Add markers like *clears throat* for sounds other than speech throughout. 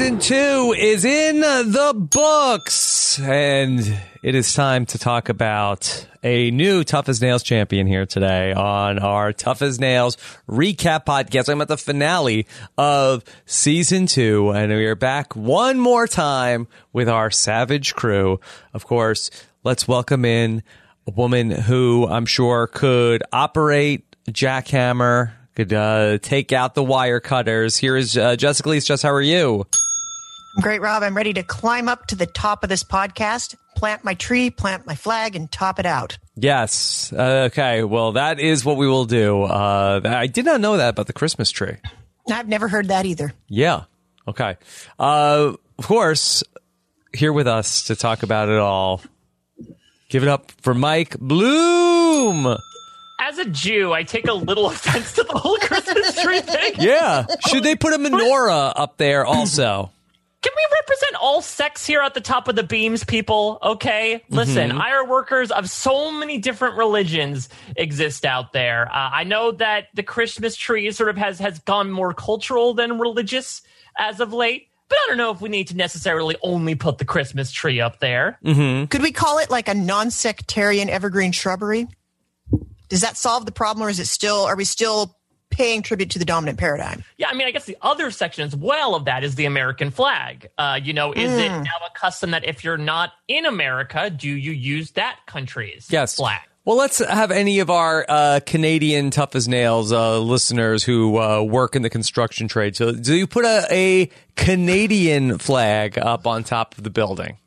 Season two is in the books. And it is time to talk about a new Tough as Nails champion here today on our Tough as Nails recap podcast. I'm at the finale of season two, and we are back one more time with our Savage crew. Of course, let's welcome in a woman who I'm sure could operate jackhammer, could uh, take out the wire cutters. Here is uh, Jessica Liese. Jess, how are you? Great, Rob. I'm ready to climb up to the top of this podcast, plant my tree, plant my flag, and top it out. Yes. Uh, okay. Well, that is what we will do. Uh, I did not know that about the Christmas tree. I've never heard that either. Yeah. Okay. Uh, of course, here with us to talk about it all. Give it up for Mike Bloom. As a Jew, I take a little offense to the whole Christmas tree thing. Yeah. Should they put a menorah up there also? Can we represent all sects here at the top of the beams, people? Okay? Listen, iron workers of so many different religions exist out there. Uh, I know that the Christmas tree sort of has, has gone more cultural than religious as of late, but I don't know if we need to necessarily only put the Christmas tree up there. Could we call it like a non-sectarian evergreen shrubbery? Does that solve the problem, or is it still? Are we still paying tribute to the dominant paradigm? Yeah, I mean, I guess the other section as well of that is the American flag. Uh, you know, is it now a custom that if you're not in America, do you use that country's Yes. flag? Well, let's have any of our uh, Canadian tough as nails uh, listeners who uh, work in the construction trade. So, do you put a, a Canadian flag up on top of the building?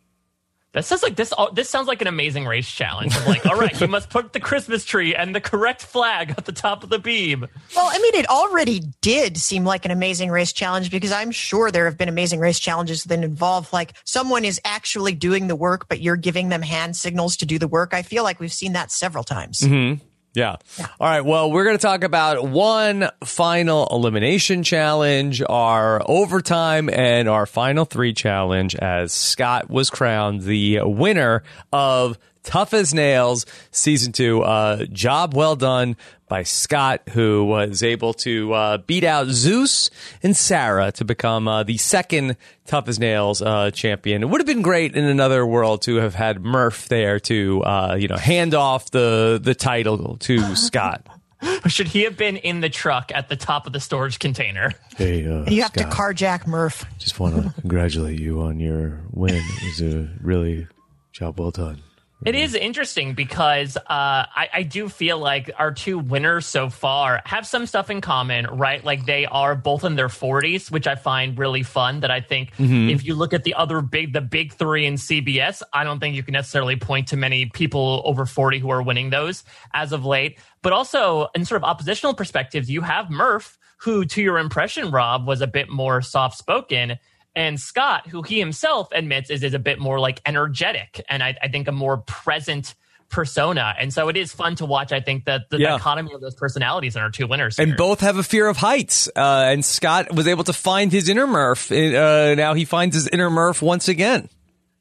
That sounds like this. This sounds like an amazing race challenge. I'm like, all right, you *laughs* must put the Christmas tree and the correct flag at the top of the beam. Well, I mean, it already did seem like an amazing race challenge because I'm sure there have been amazing race challenges that involve like someone is actually doing the work, but you're giving them hand signals to do the work. I feel like we've seen that several times. Mm-hmm. Yeah. All right. Well, we're going to talk about one final elimination challenge, our overtime, and our final three challenge as Scott was crowned the winner of Tough as Nails season two. Uh, job well done by Scott, who was able to uh, beat out Zeus and Sarah to become uh, the second Tough as Nails uh, champion. It would have been great in another world to have had Murph there to, uh, you know, hand off the the title to Scott. *laughs* Should he have been in the truck at the top of the storage container? Hey, uh, You have to carjack Murph. Just want to congratulate you on your win. It was a really job well done. It is interesting because uh, I, I do feel like our two winners so far have some stuff in common, right? Like they are both in their 40s, which I find really fun. That I think if you look at the other big, the big three in CBS, I don't think you can necessarily point to many people over 40 who are winning those as of late. But also, in sort of oppositional perspectives, you have Murph, who, to your impression, Rob, was a bit more soft spoken and Scott, who he himself admits is, is a bit more like energetic and I, I think a more present persona. And so it is fun to watch, I think, that the Yeah. dichotomy of those personalities in our two winners. And here. both have a fear of heights. Uh, and Scott was able to find his inner Murph. Uh, now he finds his inner Murph once again.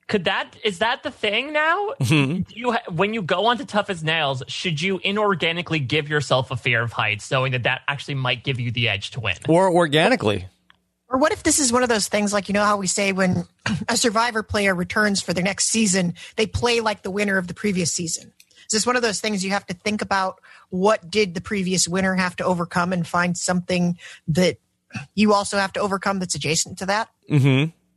Could that is that the thing now? Mm-hmm. Do you ha- when you go onto Tough as Nails, should you inorganically give yourself a fear of heights, knowing that that actually might give you the edge to win? Or organically. Or what if this is one of those things like you know how we say when *clears throat* a survivor player returns for their next season, they play like the winner of the previous season. Is this one of those things you have to think about what did the previous winner have to overcome and find something that you also have to overcome that's adjacent to that?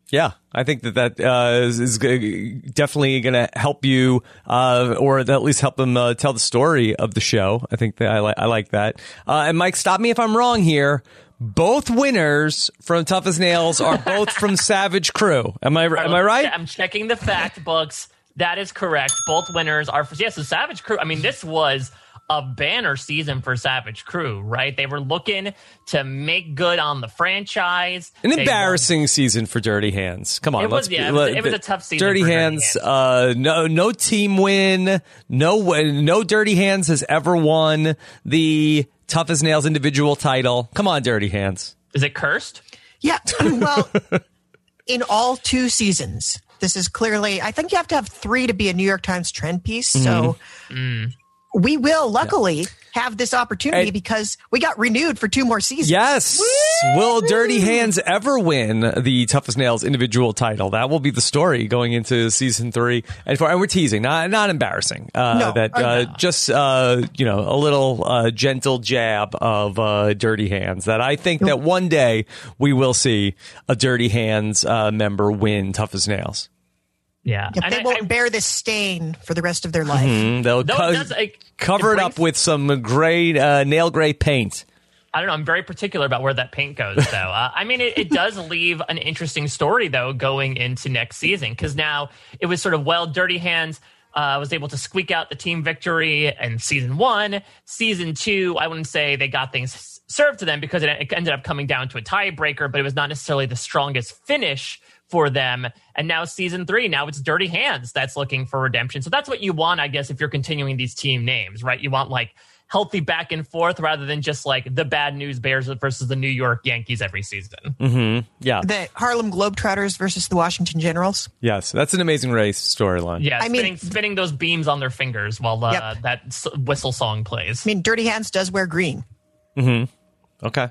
Yeah, I think that that uh, is, is definitely going to help you, uh, or at least help them uh, tell the story of the show. I think that I, li- I like that. Uh, and Mike, stop me if I'm wrong here. Both winners from Tough as Nails are both from *laughs* Savage Crew. Am I am I right? I'm checking the fact books. That is correct. Both winners are for yes, the Savage Crew. I mean, this was a banner season for Savage Crew, right? They were looking to make good on the franchise. An They embarrassing season for Dirty Hands. Come on, It was- let's be- yeah, it was- let- it was a tough season Dirty for Dirty Hands, Hands. uh, no, no team win. No, no Dirty Hands has ever won the Tough as Nails individual title. Come on, Dirty Hands. Is it cursed? Yeah. Well, *laughs* in all two seasons, this is clearly, I think you have to have three to be a New York Times trend piece. So we will luckily have this opportunity And- because we got renewed for two more seasons. Yes. Will Dirty Hands ever win the Tough as Nails individual title? That will be the story going into season three. And for and we're teasing, not not embarrassing. Uh, No. that Oh, uh, no. just uh, you know a little uh, gentle jab of uh, Dirty Hands. That I think that one day we will see a Dirty Hands uh, member win Tough as Nails. Yeah. If they I- won't I- bear this stain for the rest of their life. Mm, They'll No, co- does, like, cover it it up with some gray uh, nail gray paint. I don't know. I'm very particular about where that paint goes, though. *laughs* Uh, I mean, it, it does leave an interesting story, though, going into next season, because now it was sort of, well, Dirty Hands uh, was able to squeak out the team victory in season one. Season two, I wouldn't say they got things served to them because it, it ended up coming down to a tiebreaker, but it was not necessarily the strongest finish for them. And now season three, now it's Dirty Hands that's looking for redemption. So that's what you want, I guess, if you're continuing these team names, right? You want like healthy back and forth rather than just like the bad news Bears versus the New York Yankees every season. Yeah. The Harlem Globetrotters versus the Washington Generals. Yes, that's an amazing race storyline. Yeah, I mean- spinning, spinning those beams on their fingers while uh, Yep. that whistle song plays. I mean, Dirty Hands does wear green. Okay.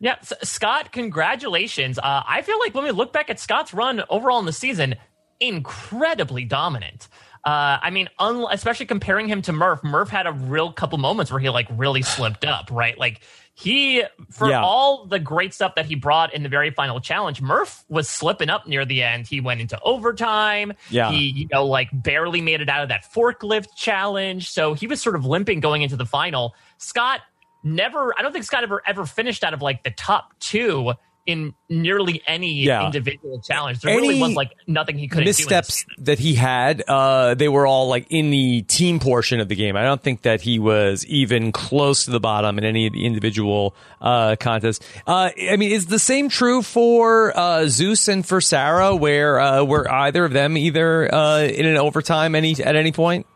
Yeah, S- Scott, congratulations. Uh, I feel like when we look back at Scott's run overall in the season, incredibly dominant. Uh, I mean, un- especially comparing him to Murph. Murph had a real couple moments where he like really slipped up, right? Like he, for Yeah. all the great stuff that he brought in the very final challenge, Murph was slipping up near the end. He went into overtime. Yeah. He, you know, like barely made it out of that forklift challenge. So he was sort of limping going into the final. Scott never, I don't think Scott ever ever finished out of like the top two in nearly any Yeah. individual challenge. There Any really was like nothing he couldn't do. in this missteps that he had, uh, they were all like in the team portion of the game. I don't think that he was even close to the bottom in any of the individual uh, contests. Uh, I mean, is the same true for uh, Zeus and for Sarah, where uh, were either of them either uh, in an overtime any at any point?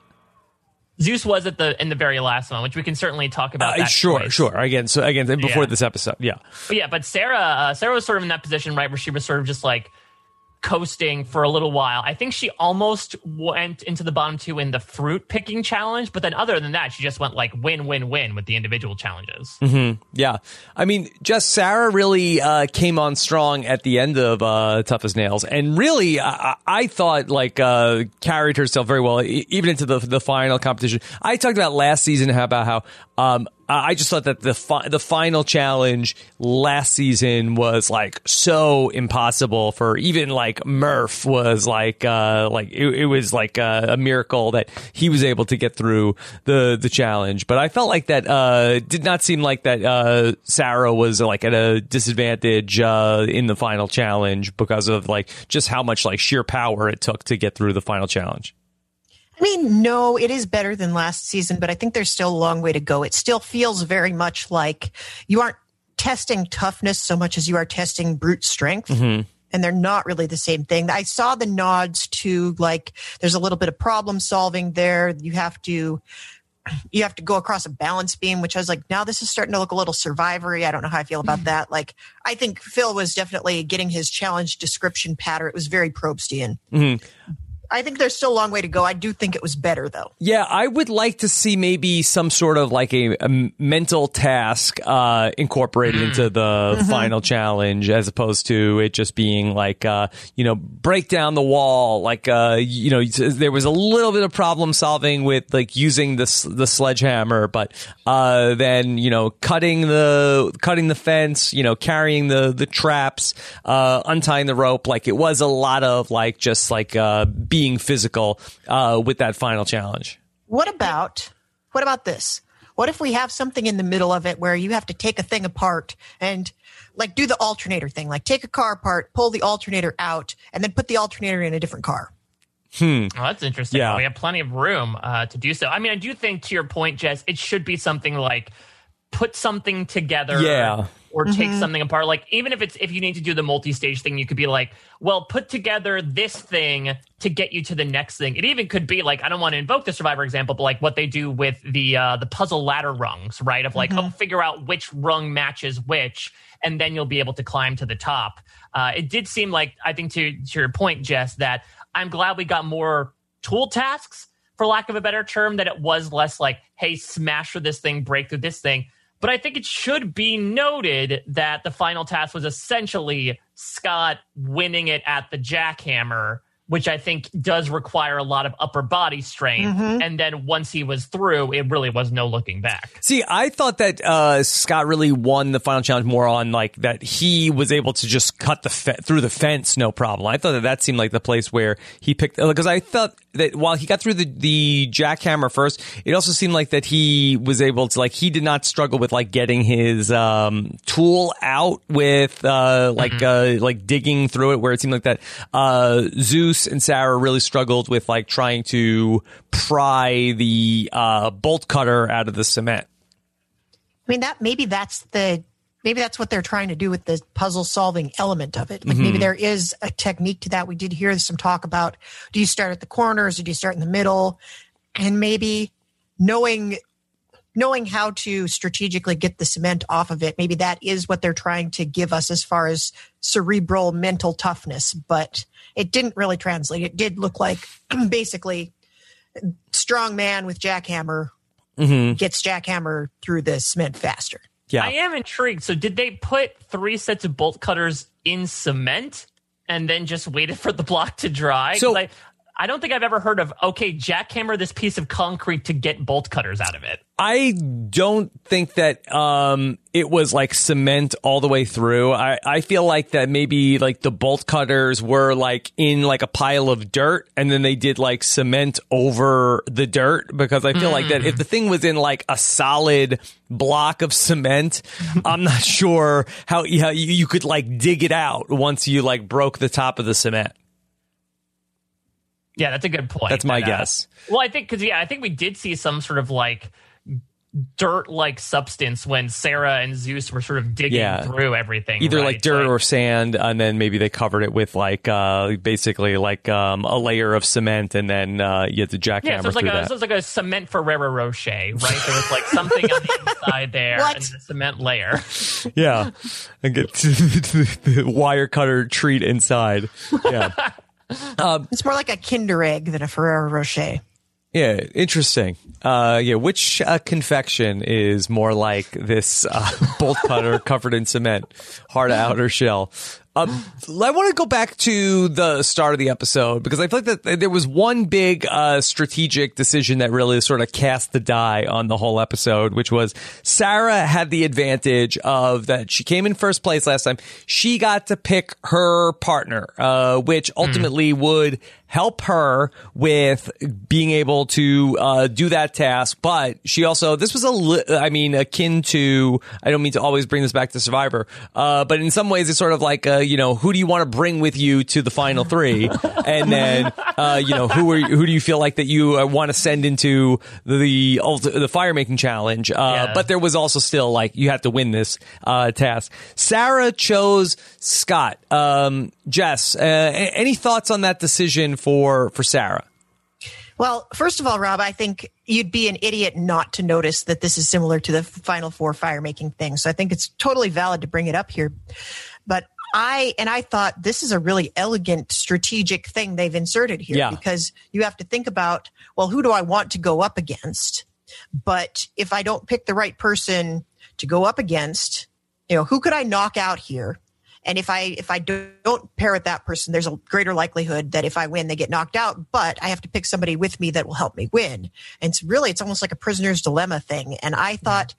Zeus was at the in the very last one, which we can certainly talk about. Uh, sure, choice. sure. Again, so again, before Yeah. this episode, yeah. But yeah, but Sarah, uh, Sarah was sort of in that position, right, where she was sort of just like coasting for a little while. I think she almost went into the bottom two in the fruit picking challenge, but then other than that, she just went like win, win, win with the individual challenges. Yeah. I mean, just Sarah really uh, came on strong at the end of uh, Tough as Nails. And really, I, I thought, like, uh, carried herself very well, even into the, the final competition. I talked about last season about how um, I I just thought that the fi- the final challenge last season was like so impossible for even like Murph was like uh like it, it was like uh, a miracle that he was able to get through the the challenge. But I felt like that uh did not seem like that uh Sarah was like at a disadvantage uh in the final challenge because of like just how much like sheer power it took to get through the final challenge. I mean, no, it is better than last season, but I think there's still a long way to go. It still feels very much like you aren't testing toughness so much as you are testing brute strength. Mm-hmm. And they're not really the same thing. I saw the nods to like there's a little bit of problem solving there. You have to you have to go across a balance beam, which I was like, now this is starting to look a little survivory. I don't know how I feel about that. Like, I think Phil was definitely getting his challenge description pattern. It was very Probstian. Mm-hmm. I think there's still a long way to go. I do think it was better though. Yeah, I would like to see maybe some sort of like a, a mental task uh, incorporated into the final challenge, as opposed to it just being like, uh, you know, break down the wall. Like, uh, you know, there was a little bit of problem solving with like using the the sledgehammer, but uh, then you know, cutting the cutting the fence, you know, carrying the the traps, uh, untying the rope. Like, it was a lot of like just like uh, being physical uh, with that final challenge. What about what about this? What if we have something in the middle of it where you have to take a thing apart and like do the alternator thing, like take a car apart, pull the alternator out, and then put the alternator in a different car. Oh, that's interesting. Yeah. We have plenty of room uh, to do so. I mean, I do think, to your point, Jess, it should be something like put something together. Yeah. Or take something apart. Like, even if it's if you need to do the multi stage thing, you could be like, well, put together this thing to get you to the next thing. It even could be like, I don't want to invoke the survivor example, but like what they do with the uh, the puzzle ladder rungs, right? Of like, oh, figure out which rung matches which, and then you'll be able to climb to the top. Uh, it did seem like, I think to, to your point, Jess, that I'm glad we got more tool tasks, for lack of a better term, that it was less like, hey, smash through this thing, break through this thing. But I think it should be noted that the final task was essentially Scott winning it at the jackhammer, which I think does require a lot of upper body strength. And then once he was through, it really was no looking back. See, I thought that uh, Scott really won the final challenge more on like that he was able to just cut the fe- through the fence, no problem. I thought that that seemed like the place where he picked because I thought that while he got through the the jackhammer first, it also seemed like that he was able to like he did not struggle with like getting his um, tool out with uh, like uh, like digging through it, where it seemed like that uh, Zeus and Sarah really struggled with like trying to pry the uh, bolt cutter out of the cement. I mean that maybe that's the maybe that's what they're trying to do with the puzzle solving element of it. Like maybe there is a technique to that. We did hear some talk about do you start at the corners or do you start in the middle? And maybe knowing knowing how to strategically get the cement off of it, maybe that is what they're trying to give us as far as cerebral mental toughness, but it didn't really translate. It did look like *clears throat* basically strong man with jackhammer mm-hmm. gets jackhammer through the cement faster. Yeah. I am intrigued. So, did they put three sets of bolt cutters in cement and then just waited for the block to dry? So- I, I don't think I've ever heard of okay, jackhammer this piece of concrete to get bolt cutters out of it. I don't think that um, it was like cement all the way through. I, I feel like that maybe like the bolt cutters were like in like a pile of dirt and then they did like cement over the dirt because I feel like that if the thing was in like a solid block of cement, I'm not *laughs* sure how, how you, you could like dig it out once you like broke the top of the cement. Yeah, that's a good point. That's my That, uh, guess. well, I think because yeah, I think we did see some sort of like dirt-like substance when Sarah and Zeus were sort of digging Yeah. through everything. either right? like dirt or sand and then maybe they covered it with like uh basically like um a layer of cement and then uh you had to jackhammer Yeah, so it's like through a that. so it's like a cement Ferrero Rocher, right? There was like something on the inside there *laughs* What? and the cement layer. *laughs* yeah and get to *laughs* the wire cutter treat inside yeah It's more like a Kinder egg than a Ferrero Rocher. Yeah interesting. Uh yeah which uh, confection is more like this uh, *laughs* bolt cutter covered in cement? Hard outer shell. Um, I want to go back to the start of the episode because I feel like that there was one big uh, strategic decision that really sort of cast the die on the whole episode, which was Sarah had the advantage of that she came in first place last time. She got to pick her partner, uh, which ultimately would help her with being able to uh, do that task. But she also, this was a, li- I mean, akin to, I don't mean to always bring this back to Survivor, uh, but in some ways it's sort of like, uh, you know, who do you want to bring with you to the final three? *laughs* and then, uh, you know, who are you, who do you feel like that you uh, want to send into the, ult- the fire making challenge? Uh, Yeah. but there was also still like, you have to win this, uh, task. Sarah chose Scott. Um, Jess, uh, any thoughts on that decision for, for Sarah? Well, first of all, Rob, I think you'd be an idiot not to notice that this is similar to the Final Four fire making thing. So I think it's totally valid to bring it up here. But I and I thought this is a really elegant strategic thing they've inserted here Yeah. because you have to think about, well, who do I want to go up against? But if I don't pick the right person to go up against, you know, who could I knock out here? And if I if I don't pair with that person, there's a greater likelihood that if I win, they get knocked out. But I have to pick somebody with me that will help me win. And it's really it's almost like a prisoner's dilemma thing. And I thought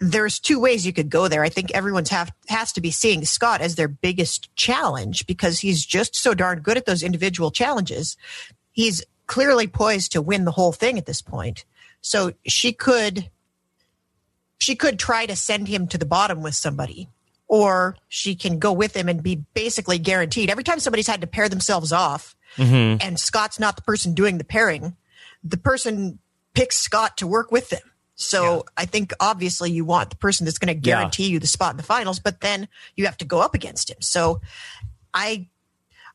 there's two ways you could go there. I think everyone's have has to be seeing Scott as their biggest challenge because he's just so darn good at those individual challenges. He's clearly poised to win the whole thing at this point. So she could she could try to send him to the bottom with somebody or she can go with him and be basically guaranteed every time somebody's had to pair themselves off mm-hmm. and Scott's not the person doing the pairing, the person picks Scott to work with them. So I think obviously you want the person that's going to Yeah. guarantee you the spot in the finals, but then you have to go up against him. So I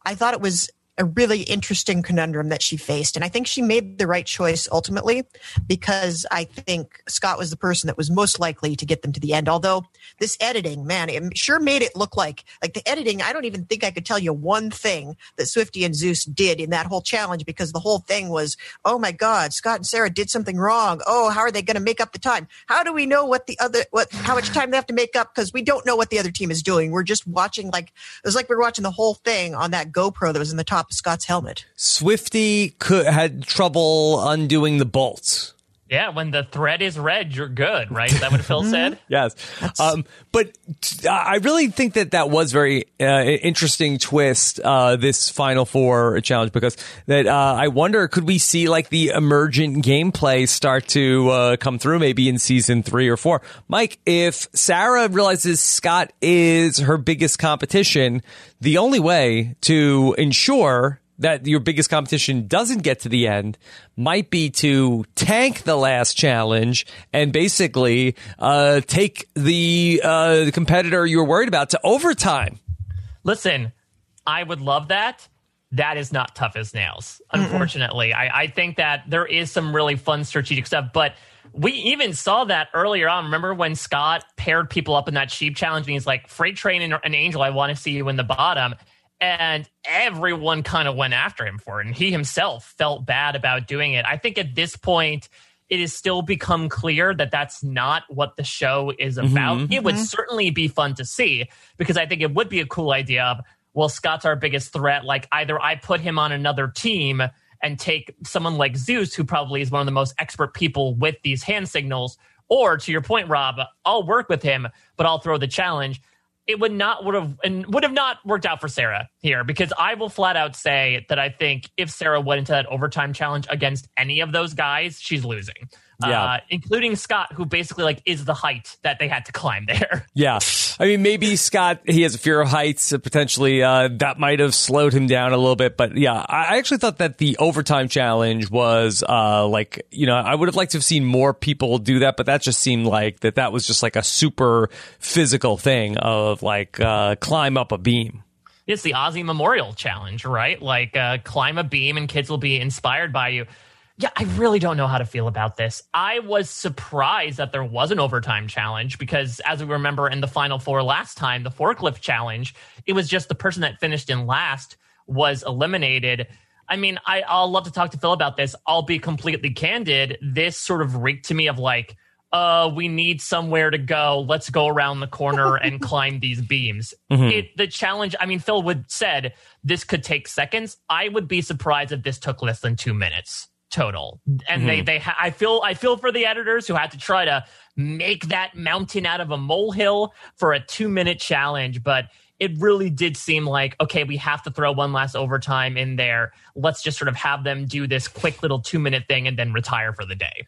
I thought it was a really interesting conundrum that she faced. And I think she made the right choice ultimately because I think Scott was the person that was most likely to get them to the end. Although this editing, man, it sure made it look like like the editing. I don't even think I could tell you one thing that Swifty and Zeus did in that whole challenge because the whole thing was, oh my God, Scott and Sarah did something wrong. Oh, how are they going to make up the time? How do we know what the other what how much time they have to make up? Because we don't know what the other team is doing. We're just watching like it was like we're watching the whole thing on that GoPro that was in the top Scott's helmet. Swifty could, had trouble undoing the bolts. Yeah, when the thread is red, you're good, right? Is that what Phil *laughs* said? Yes, um, but t- I really think that that was very uh, interesting twist. Uh, this Final Four challenge because that uh, I wonder could we see like the emergent gameplay start to uh, come through maybe in season three or four. Mike, if Sarah realizes Scott is her biggest competition, the only way to ensure that your biggest competition doesn't get to the end might be to tank the last challenge and basically uh, take the uh, competitor you're worried about to overtime. Listen, I would love that. That is not tough as nails, unfortunately. I, I think that there is some really fun strategic stuff, but we even saw that earlier on. Remember when Scott paired people up in that sheep challenge and he's like, Freight Train and, and Angel, I want to see you in the bottom. And everyone kind of went after him for it. And he himself felt bad about doing it. I think at this point, it has still become clear that that's not what the show is mm-hmm, about. It would mm-hmm. certainly be fun to see because I think it would be a cool idea of, well, Scott's our biggest threat. Like either I put him on another team and take someone like Zeus, who probably is one of the most expert people with these hand signals, or to your point, Rob, I'll work with him, but I'll throw the challenge. It would not would have and would have not worked out for Sarah here because I will flat out say that I think if Sarah went into that overtime challenge against any of those guys, she's losing. Yeah. Uh, including Scott, who basically like is the height that they had to climb there. Yeah. *laughs* I mean, maybe Scott, he has a fear of heights. uh, Potentially, uh, that might have slowed him down a little bit. But yeah, I actually thought that the overtime challenge was, uh, like, you know, I would have liked to have seen more people do that, but that just seemed like that that was just like a super physical thing of like, uh, climb up a beam. It's the Aussie Memorial Challenge, right? Like uh, climb a beam and kids will be inspired by you. Yeah, I really don't know how to feel about this. I was surprised that there was an overtime challenge because, as we remember in the final four last time, the forklift challenge, it was just the person that finished in last was eliminated. I mean, I, I'll love to talk to Phil about this. I'll be completely candid. This sort of reeked to me of like, uh, we need somewhere to go. Let's go around the corner *laughs* and climb these beams. It, the challenge, I mean, Phil would said this could take seconds. I would be surprised if this took less than two minutes total. And they, mm-hmm. they, ha- I feel, I feel for the editors who had to try to make that mountain out of a molehill for a two minute challenge, but it really did seem like okay we have to throw one last overtime in there. Let's just sort of have them do this quick little two minute thing and then retire for the day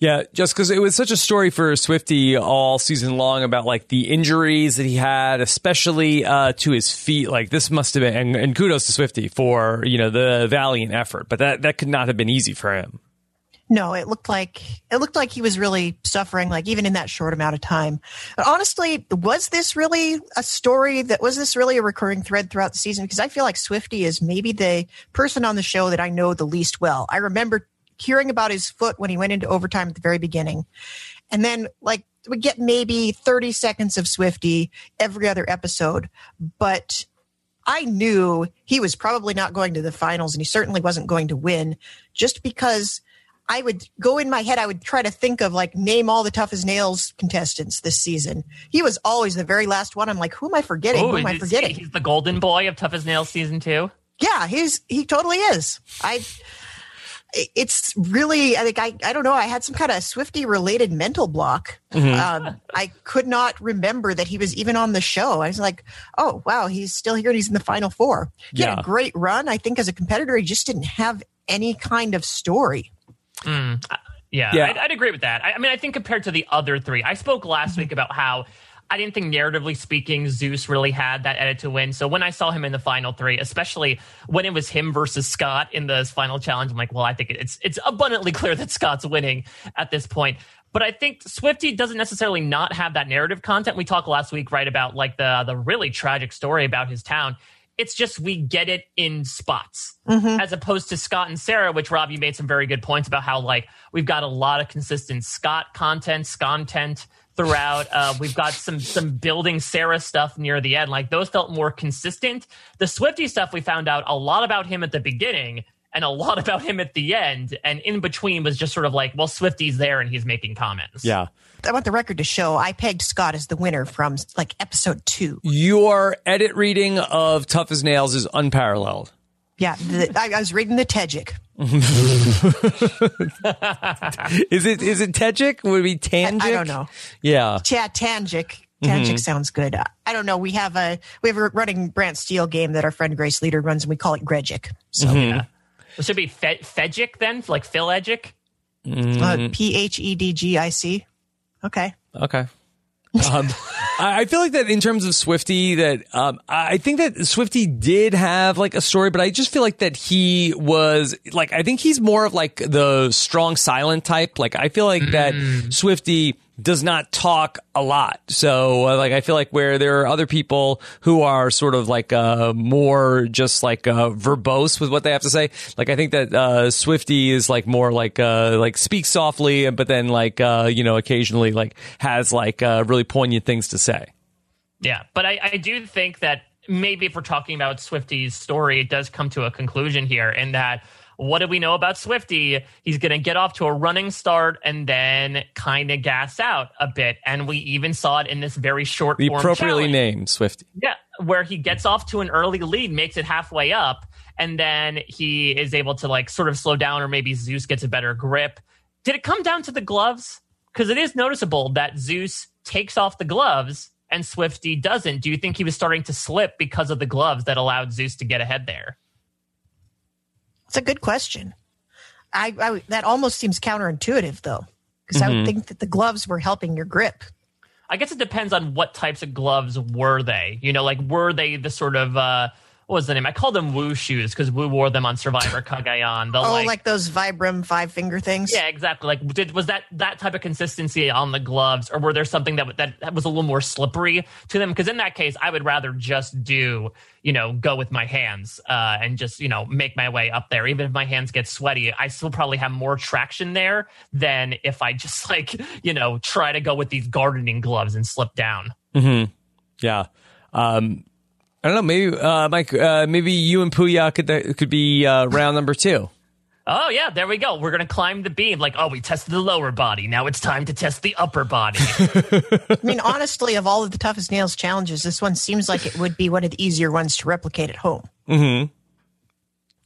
Yeah, just because it was such a story for Swifty all season long about like the injuries that he had, especially uh, to his feet. Like this must have been, and, and kudos to Swifty for you know the valiant effort, but that that could not have been easy for him. No, it looked like it looked like he was really suffering, like even in that short amount of time. But honestly, was this really a story that was this really a recurring thread throughout the season? Because I feel like Swifty is maybe the person on the show that I know the least well. I remember hearing about his foot when he went into overtime at the very beginning. And then like we get maybe 30 seconds of Swifty every other episode, but I knew he was probably not going to the finals and he certainly wasn't going to win just because I would go in my head, I would try to think of like name all the tough as nails contestants this season. He was always the very last one. I'm like, who am I forgetting? Ooh, who am I forgetting? He's the golden boy of Tough as Nails season two. Yeah, he's he totally is. I it's really I think I I don't know, I had some kind of Swifty related mental block. Mm-hmm. Um, I could not remember that he was even on the show. I was like, "Oh, wow, he's still here and he's in the final four. He had Yeah. a great run. I think as a competitor he just didn't have any kind of story. Mm, yeah, Yeah. I'd, I'd agree with that. I, I mean, I think compared to the other three, I spoke last mm-hmm. week about how I didn't think narratively speaking, Zeus really had that edit to win. So when I saw him in the final three, especially when it was him versus Scott in the final challenge, I'm like, well, I think it's it's abundantly *laughs* clear that Scott's winning at this point. But I think Swifty doesn't necessarily not have that narrative content. We talked last week, right, about like the the really tragic story about his town. It's just we get it in spots mm-hmm. as opposed to Scott and Sarah, which Rob, you made some very good points about how like we've got a lot of consistent Scott content, content throughout. Uh, we've got some some building Sarah stuff near the end. Like those felt more consistent. The Swifty stuff we found out a lot about him at the beginning and a lot *laughs* about him at the end, and in between was just sort of like, well, Swifty's there and he's making comments. Yeah. I want the record to show I pegged Scott as the winner from like episode 2. Your edit reading of Tough as Nails is unparalleled. Yeah, the, I, I was reading the Tejik. *laughs* Is it is it Tejik? Would it be Tangic? I don't know. Yeah. Yeah, Tangic. Tangic sounds good. Uh, I don't know. We have a we have a running Brant Steel game that our friend Grace Leader runs, and we call it Gregic. So It should be Fe- Fegic then, like Phil Edgic. uh, P H E D G I C. Okay. Okay. Um, *laughs* I feel like that in terms of Swifty, that um, I think that Swifty did have like a story, but I just feel like that he was like I think he's more of like the strong silent type. Like I feel like that Swifty does not talk a lot. So uh, like I feel like where there are other people who are sort of like uh, more just like uh, verbose with what they have to say. Like I think that uh, Swifty is like more like uh, like speaks softly, but then like uh, you know occasionally like has like really poignant things to say. Yeah, but I, I do think that maybe if we're talking about Swifty's story, it does come to a conclusion here in that what do we know about Swifty? He's going to get off to a running start and then kind of gas out a bit. And we even saw it in this very short The form appropriately challenge. named Swifty. Yeah, where he gets off to an early lead, makes it halfway up, and then he is able to like sort of slow down, or maybe Zeus gets a better grip. Did it come down to the gloves? Because it is noticeable that Zeus takes off the gloves and Swifty doesn't. Do you think he was starting to slip because of the gloves that allowed Zeus to get ahead there? It's a good question. I, I that almost seems counterintuitive though, because I would think that the gloves were helping your grip. I guess it depends on what types of gloves were they. You know, like were they the sort of uh what was the name? I called them Woo shoes because Woo wore them on Survivor *laughs* Cagayan. The Oh, like, like, those Vibram five finger things. Yeah, exactly. Like, did was that that type of consistency on the gloves, or were there something that that, that was a little more slippery to them? Because in that case, I would rather just do, you know, go with my hands uh, and just you know make my way up there. Even if my hands get sweaty, I still probably have more traction there than if I just *laughs* like you know try to go with these gardening gloves and slip down. Hmm. Yeah. Um, I don't know. Maybe uh, Mike. Uh, maybe you and Puya could could be uh, round number two. Oh yeah, there we go. We're gonna climb the beam. Like, oh, we tested the lower body. Now it's time to test the upper body. *laughs* I mean, honestly, of all of the tough as nails challenges, this one seems like it would be one of the easier ones to replicate at home. Hmm.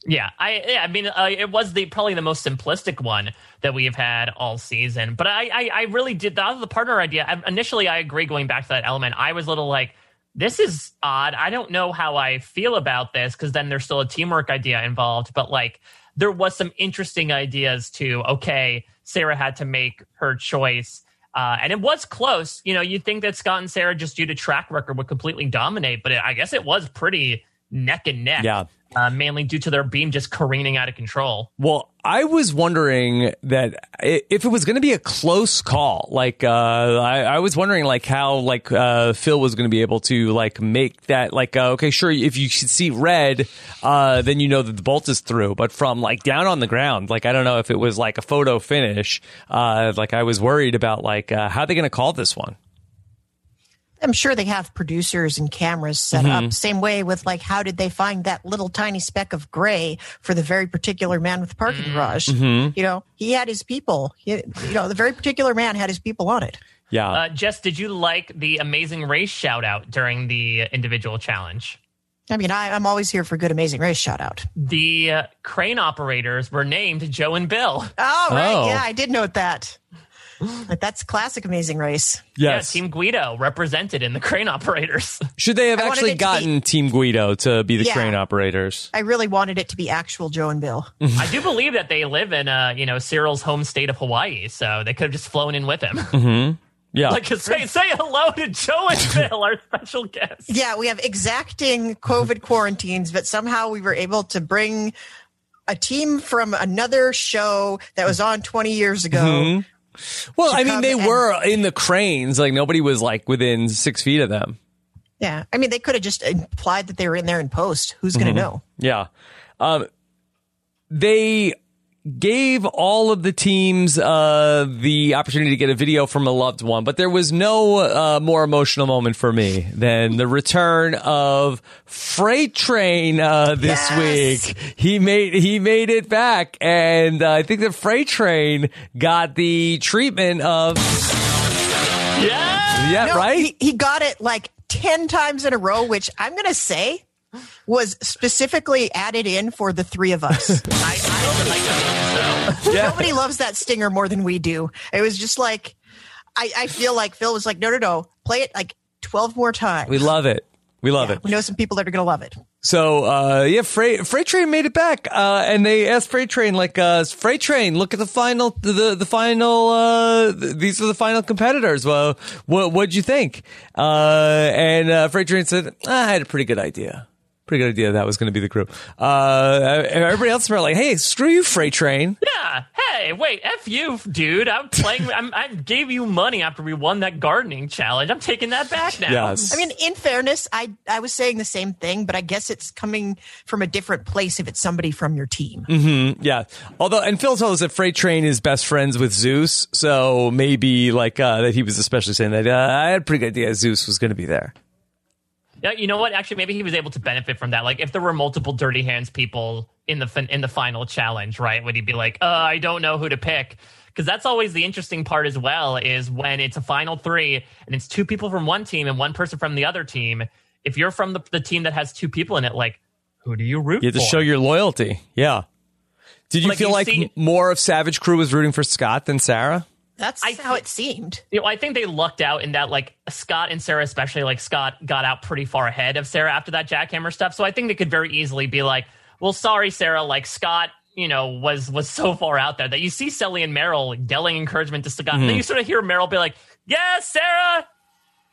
Yeah, I yeah, I mean uh, it was the probably the most simplistic one that we have had all season. But I I, I really did that was the partner idea. I, initially, I agree going back to that element. I was a little like this is odd. I don't know how I feel about this because then there's still a teamwork idea involved. But like there was some interesting ideas too. Okay, Sarah had to make her choice. Uh, and it was close. You know, you'd think that Scott and Sarah, just due to track record, would completely dominate, but it, I guess it was pretty neck and neck Yeah. Uh, mainly due to their beam just careening out of control. Well, I was wondering that if it was going to be a close call, like uh, I, I was wondering like how like uh, Phil was going to be able to like make that like uh, okay, sure, if you see red, uh, then you know that the bolt is through. But from like down on the ground, like I don't know if it was like a photo finish. Uh, like I was worried about like uh, how are they going to call this one. I'm sure they have producers and cameras set Mm-hmm. up. Same way with like, how did they find that little tiny speck of gray for the very particular man with the parking garage? Mm-hmm. You know, he had his people. He, you know, the very particular man had his people on it. Yeah. Uh, Jess, did you like the amazing race shout out during the individual challenge? I mean, I, I'm always here for good, amazing race shout out. The uh, crane operators were named Joe and Bill. Oh, right. Oh. Yeah, I did note that. But that's classic amazing race. yes. Yeah, Team Guido represented in the crane operators. *laughs* Should they have I actually it to be- gotten Team Guido to be the Yeah. crane operators? I really wanted it to be actual Joe and Bill. *laughs* I do believe that they live in, uh, you know, Cyril's home state of Hawaii, so they could have just flown in with him. Yeah. like, say, say hello to Joe and *laughs* Bill, our special guests. Yeah, we have exacting COVID quarantines, but somehow we were able to bring a team from another show that was on 20 years ago. Mm-hmm. Well, I mean, they were in the cranes. Like nobody was like within six feet of them. Yeah. I mean, they could have just implied that they were in there in post. Who's going to know? Yeah. Um, they gave all of the teams uh, the opportunity to get a video from a loved one, but there was no uh, more emotional moment for me than the return of Freight Train uh, this Yes! week. He made he made it back, and uh, I think the Freight Train got the treatment of Yeah. yeah, No, right. He, he got it like 10 times in a row, which I'm going to say was specifically added in for the three of us. *laughs* I, I would like to so. yeah. *laughs* Nobody loves that stinger more than we do. It was just like, I, I feel like Phil was like, no, no, no, play it like 12 more times. we love it. We love it. We know some people that are going to love it. So uh, yeah, Freight Freight Train made it back, uh, and they asked Freight Train like, uh, "Freight Train, look at the final, the the final. Uh, these are the final competitors. Well, what what'd you think?" Uh, and uh, Freight Train said, "I had a pretty good idea. Pretty good idea that was going to be the crew." Uh, everybody else were like, "Hey, screw you, Freight Train." Yeah. Hey, wait, F you, dude. I'm playing. I'm, I gave you money after we won that gardening challenge. I'm taking that back now. Yes. I mean, in fairness, I, I was saying the same thing, but I guess it's coming from a different place if it's somebody from your team. Mm-hmm, Yeah. Although, and Phil told us that Freight Train is best friends with Zeus, so maybe like uh, that he was especially saying that uh, I had a pretty good idea Zeus was going to be there. Yeah, you know what? Actually, maybe he was able to benefit from that. Like, if there were multiple Dirty Hands people in the fin- in the final challenge, right? Would he be like, "Uh, I don't know who to pick"? Because that's always the interesting part as well. Is when it's a final three and it's two people from one team and one person from the other team. If you're from the, the team that has two people in it, like, who do you root You have to for? show your loyalty. Yeah. Did you Like, feel you like see- more of Savage Crew was rooting for Scott than Sarah? That's I how it seemed. you know, I think they lucked out in that, like Scott and Sarah, especially, like Scott got out pretty far ahead of Sarah after that jackhammer stuff. So I think they could very easily be like, "Well, sorry, Sarah. Like Scott, you know, was was so far out there that you see Selly and Meryl yelling encouragement to Scott, and then you sort of hear Meryl be like, "Yes, Sarah,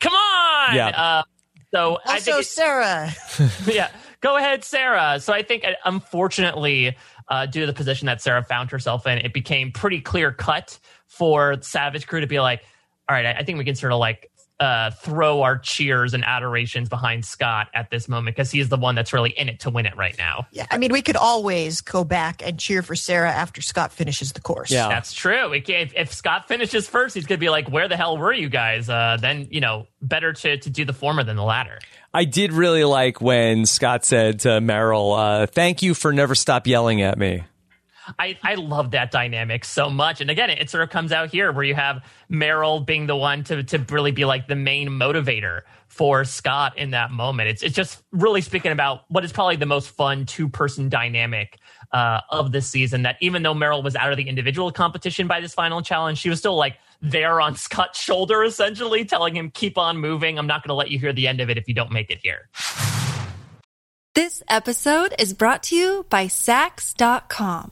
come on." Yeah. Uh, so I think it- Sarah. *laughs* yeah, go ahead, Sarah. So I think, uh, unfortunately, uh, due to the position that Sarah found herself in, it became pretty clear cut for Savage Crew to be like, all right, I, I think we can sort of like uh, throw our cheers and adorations behind Scott at this moment because he's the one that's really in it to win it right now. Yeah, I mean, we could always go back and cheer for Sarah after Scott finishes the course. Yeah. That's true. We can, if, if Scott finishes first, he's going to be like, where the hell were you guys? Uh, then, you know, better to, to do the former than the latter. I did really like when Scott said to Meryl, uh, thank you for never stop yelling at me. I, I love that dynamic so much. And again, it, it sort of comes out here where you have Meryl being the one to, to really be like the main motivator for Scott in that moment. It's, it's just really speaking about what is probably the most fun two person dynamic uh, of this season. That even though Meryl was out of the individual competition by this final challenge, she was still like there on *laughs* Scott's shoulder, essentially telling him, keep on moving. I'm not going to let you hear the end of it if you don't make it here. This episode is brought to you by Saks.com.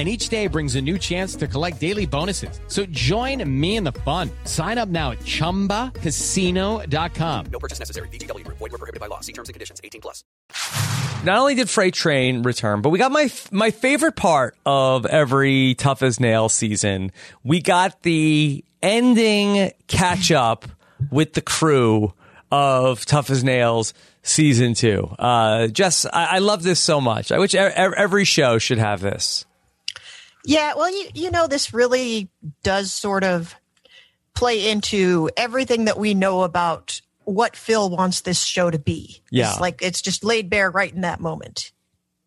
And each day brings a new chance to collect daily bonuses. So join me in the fun. Sign up now at ChumbaCasino.com. Not only did Freight Train return, but we got my my favorite part of every Tough as Nails season. We got the ending catch up with the crew of Tough as Nails season two. Uh, Jess, I, I love this so much. I wish every show should have this. Yeah, well, you, you know, this really does sort of play into everything that we know about what Phil wants this show to be. Yeah. It's like it's just laid bare right in that moment.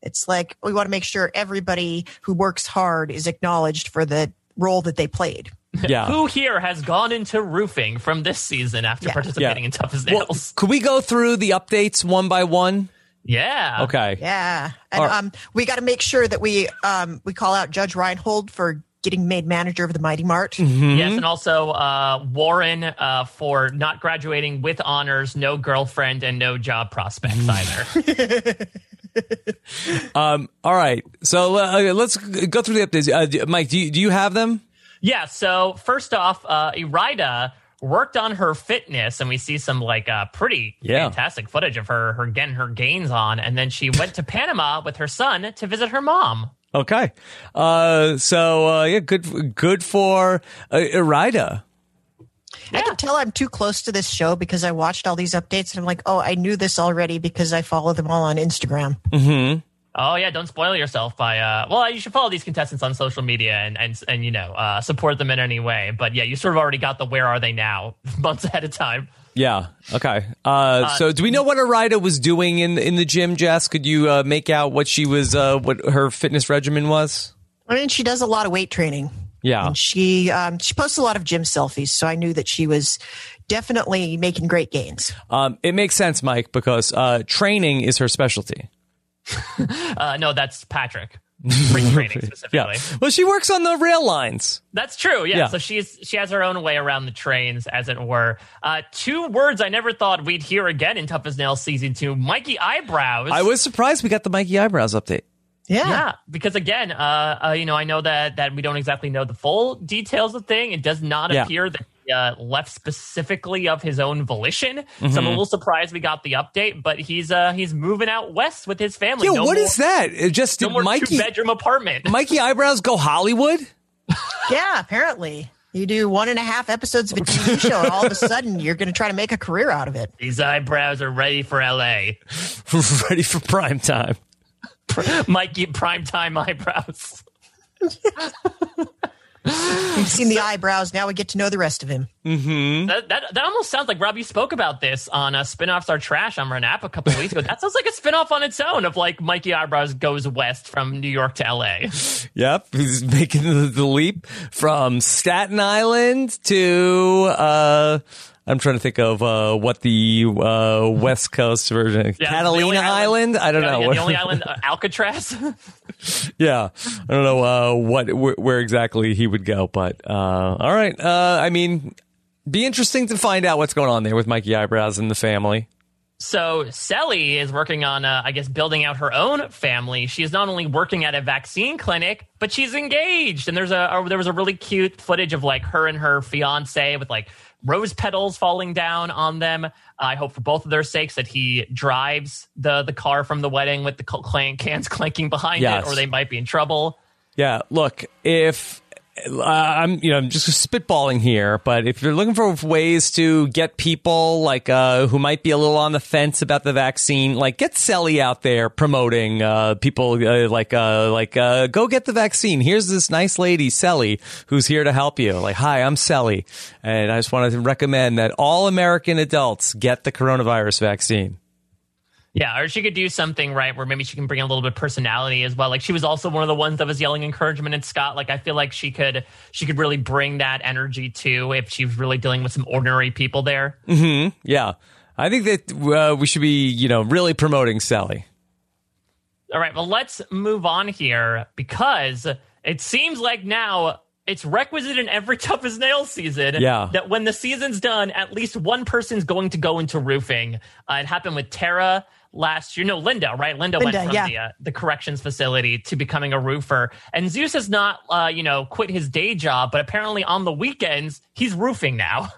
It's like we want to make sure everybody who works hard is acknowledged for the role that they played. Yeah. Who here has gone into roofing from this season after Yeah. participating Yeah. in Tough as Well, Nails? could we go through the updates one by one? Yeah. Okay. Yeah. And All right. um, we got to make sure that we um, we call out Judge Reinhold for getting made manager of the Mighty Mart. Mm-hmm. Yes, and also uh, Warren uh, for not graduating with honors, no girlfriend, and no job prospects either. *laughs* *laughs* Um, all right. So uh, let's go through the updates. Uh, Mike, do you, do you have them? yeah. So first off, uh, Irida worked on her fitness, and we see some like uh, pretty Yeah. fantastic footage of her her getting her gains on, and then she went to Panama with her son to visit her mom. Okay. Uh, so uh, yeah, good good for uh, Irida. I can tell I'm too close to this show because I watched all these updates and I'm like, oh, I knew this already because I follow them all on Instagram. Oh yeah, don't spoil yourself by uh well you should follow these contestants on social media and and and you know uh support them in any way. But yeah, you sort of already got the where are they now *laughs* months ahead of time. Yeah. Okay. Uh, so do we know what Irida was doing in in the gym, Jess? Could you uh, make out what she was uh, what her fitness regimen was? I mean, she does a lot of weight training. Yeah. And she um, she posts a lot of gym selfies, so I knew that she was definitely making great gains. Um, it makes sense, Mike, because uh, training is her specialty. *laughs* Uh no, that's Patrick. Spring *laughs* training specifically. Yeah. Well, she works on the rail lines. That's true. Yeah. Yeah. So she's she has her own way around the trains, as it were. Uh, two words I never thought we'd hear again in Tough as Nails season two: Mikey eyebrows. I was surprised we got the Mikey eyebrows update. Yeah. Yeah, because again, uh, uh, you know, I know that that we don't exactly know the full details of the thing. It does not Yeah. appear that he uh, left specifically of his own volition. So Mm-hmm. I'm a little surprised we got the update, but he's uh, he's moving out west with his family. Yeah, no what more, is that? It just No more Mikey two bedroom apartment. *laughs* Mikey eyebrows go Hollywood? Yeah, apparently. You do one and a half episodes of a TV *laughs* show, and all of a sudden you're going to try to make a career out of it. These eyebrows are ready for L.A. *laughs* Ready for prime time. Mikey primetime eyebrows. You've seen the eyebrows. Now we get to know the rest of him. That, that that almost sounds like Rob. You spoke about this on uh, spin-offs are trash on RHAP a couple of weeks ago. That sounds like a spin-off on its own of like Mikey Eyebrows goes west from New York to L.A. Yep, *laughs* he's making the, the leap from Staten Island to uh I'm trying to think of uh what the uh West Coast version Yeah, Catalina only Island? I don't Yeah, know. yeah, the only island, *laughs* uh, Alcatraz. *laughs* yeah. I don't know uh what where, where exactly he would go, but uh all right. Uh I mean be interesting to find out what's going on there with Mikey Eyebrows and the family. So Sally is working on, uh, I guess, building out her own family. She is not only working at a vaccine clinic, but she's engaged. And there's a, a there was a really cute footage of like her and her fiance with like rose petals falling down on them. I hope for both of their sakes that he drives the the car from the wedding with the cl- clank, cans clanking behind Yes. it, or they might be in trouble. Yeah, look, if I'm, you know, I'm just spitballing here, but if you're looking for ways to get people like uh, who might be a little on the fence about the vaccine, like get Selly out there promoting uh, people uh, like uh, like uh, go get the vaccine. Here's this nice lady, Selly, who's here to help you. Like, hi, I'm Selly, and I just want to recommend that all American adults get the coronavirus vaccine. Yeah, or she could do something right where maybe she can bring a little bit of personality as well. Like she was also one of the ones that was yelling encouragement at Scott. Like I feel like she could she could really bring that energy too if she was really dealing with some ordinary people there. Yeah, I think that uh, we should be, you know, really promoting Sally. All right, well let's move on here because it seems like now it's requisite in every *laughs* tough as nails season Yeah. that when the season's done, at least one person's going to go into roofing. Uh, it happened with Tara last year. No, Linda, right? Linda, Linda, went from yeah. the uh, the corrections facility to becoming a roofer, and Zeus has not, uh, you know, quit his day job, but apparently on the weekends he's roofing now.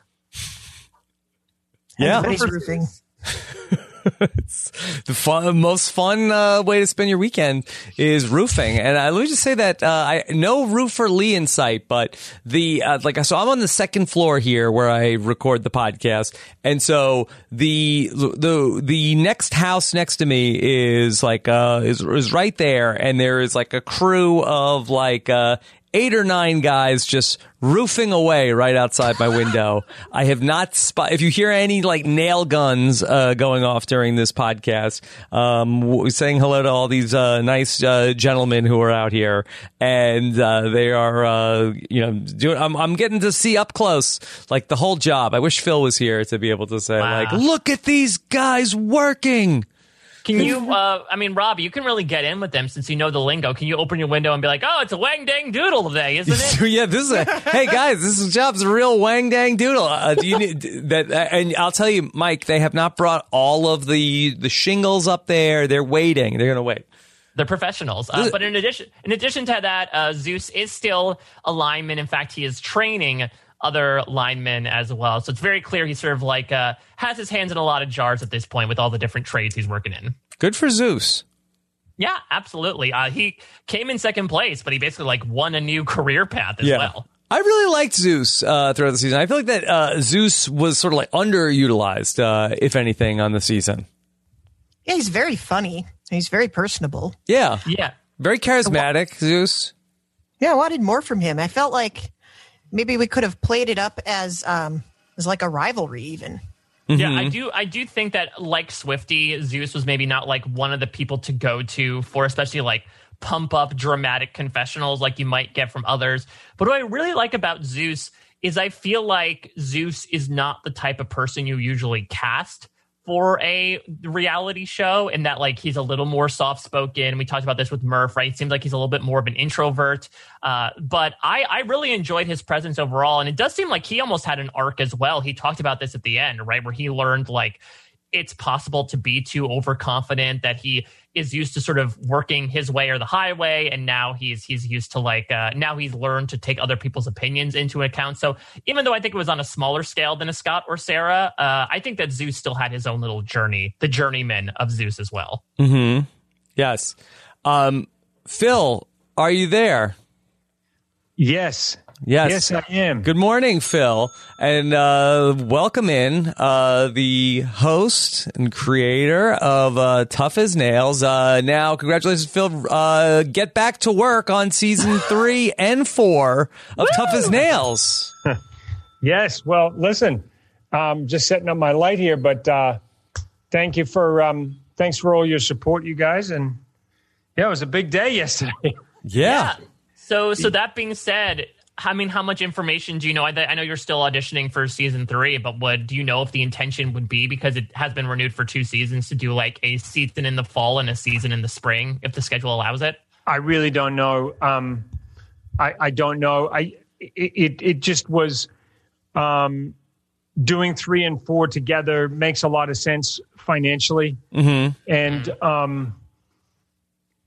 Yeah. Everybody's roofing. *laughs* *laughs* the fun, most fun uh, way to spend your weekend is roofing. And uh, let me just say that uh, I no roofer Lee in sight, but the uh, like so I'm on the second floor here where I record the podcast, and so the the the next house next to me is like uh is is right there, and there is like a crew of like uh eight or nine guys just roofing away right outside my window. I have not spot. If you hear any like nail guns uh, going off during this podcast, um, saying hello to all these uh, nice uh, gentlemen who are out here, and uh, they are, uh, you know, doing. I'm, I'm getting to see up close like the whole job. I wish Phil was here to be able to say Wow. like, look at these guys working. Can you? *laughs* Uh, I mean, Rob, you can really get in with them since you know the lingo. Can you open your window and be like, "Oh, it's a wang dang doodle today, *laughs* isn't it?" Yeah, this is a hey guys, this is job's a real wang dang doodle. Uh, do you need that? Uh, and I'll tell you, Mike, they have not brought all of the the shingles up there. They're waiting. They're gonna wait. They're professionals. Uh, but in addition, in addition to that, uh, Zeus is still a lineman. In fact, he is training other linemen as well. So it's very clear he sort of like uh, has his hands in a lot of jars at this point with all the different trades he's working in. Good for Zeus. Yeah, absolutely. Uh, he came in second place, but he basically like won a new career path as well. I really liked Zeus uh, throughout the season. I feel like that uh, Zeus was sort of like underutilized, uh, if anything, on the season. Yeah, he's very funny. He's very personable. Yeah, Yeah. very charismatic, Zeus. Yeah, I wanted more from him. I felt like maybe we could have played it up as um as like a rivalry even. Yeah, Mm-hmm. I do. I do think that, like Swifty, Zeus was maybe not like one of the people to go to for, especially like pump up dramatic confessionals like you might get from others. But what I really like about Zeus is I feel like Zeus is not the type of person you usually cast for a reality show, and that like he's a little more soft spoken. We talked about this with Murph, right? It seems like he's a little bit more of an introvert. Uh, but I, I really enjoyed his presence overall, and it does seem like he almost had an arc as well. He talked about this at the end, right, where he learned like it's possible to be too overconfident that he is used to sort of working his way or the highway and now he's he's used to like uh, now he's learned to take other people's opinions into account so even though i think it was on a smaller scale than a scott or sarah uh, i think that zeus still had his own little journey the journeyman of zeus as well mm-hmm Yes. Um, Phil, are you there? Yes. Yes. Yes, I am. Good morning, Phil, and uh, welcome in uh, the host and creator of uh, Tough as Nails. Uh, now, congratulations, Phil. Uh, get back to work on season *laughs* three and four of Tough as Nails. *laughs* Yes. Well, listen, um, just setting up my light here, but uh, thank you for um, thanks for all your support, you guys, and yeah, it was a big day *laughs* yesterday. Yeah. so so that being said I mean, how much information do you know? I, I know you're still auditioning for season three, but what do you know if the intention would be because it has been renewed for two seasons to do like a season in the fall and a season in the spring if the schedule allows it? I really don't know. Um, I, I don't know. I it, it it just was. Um, doing three and four together makes a lot of sense financially, Mm-hmm. and um,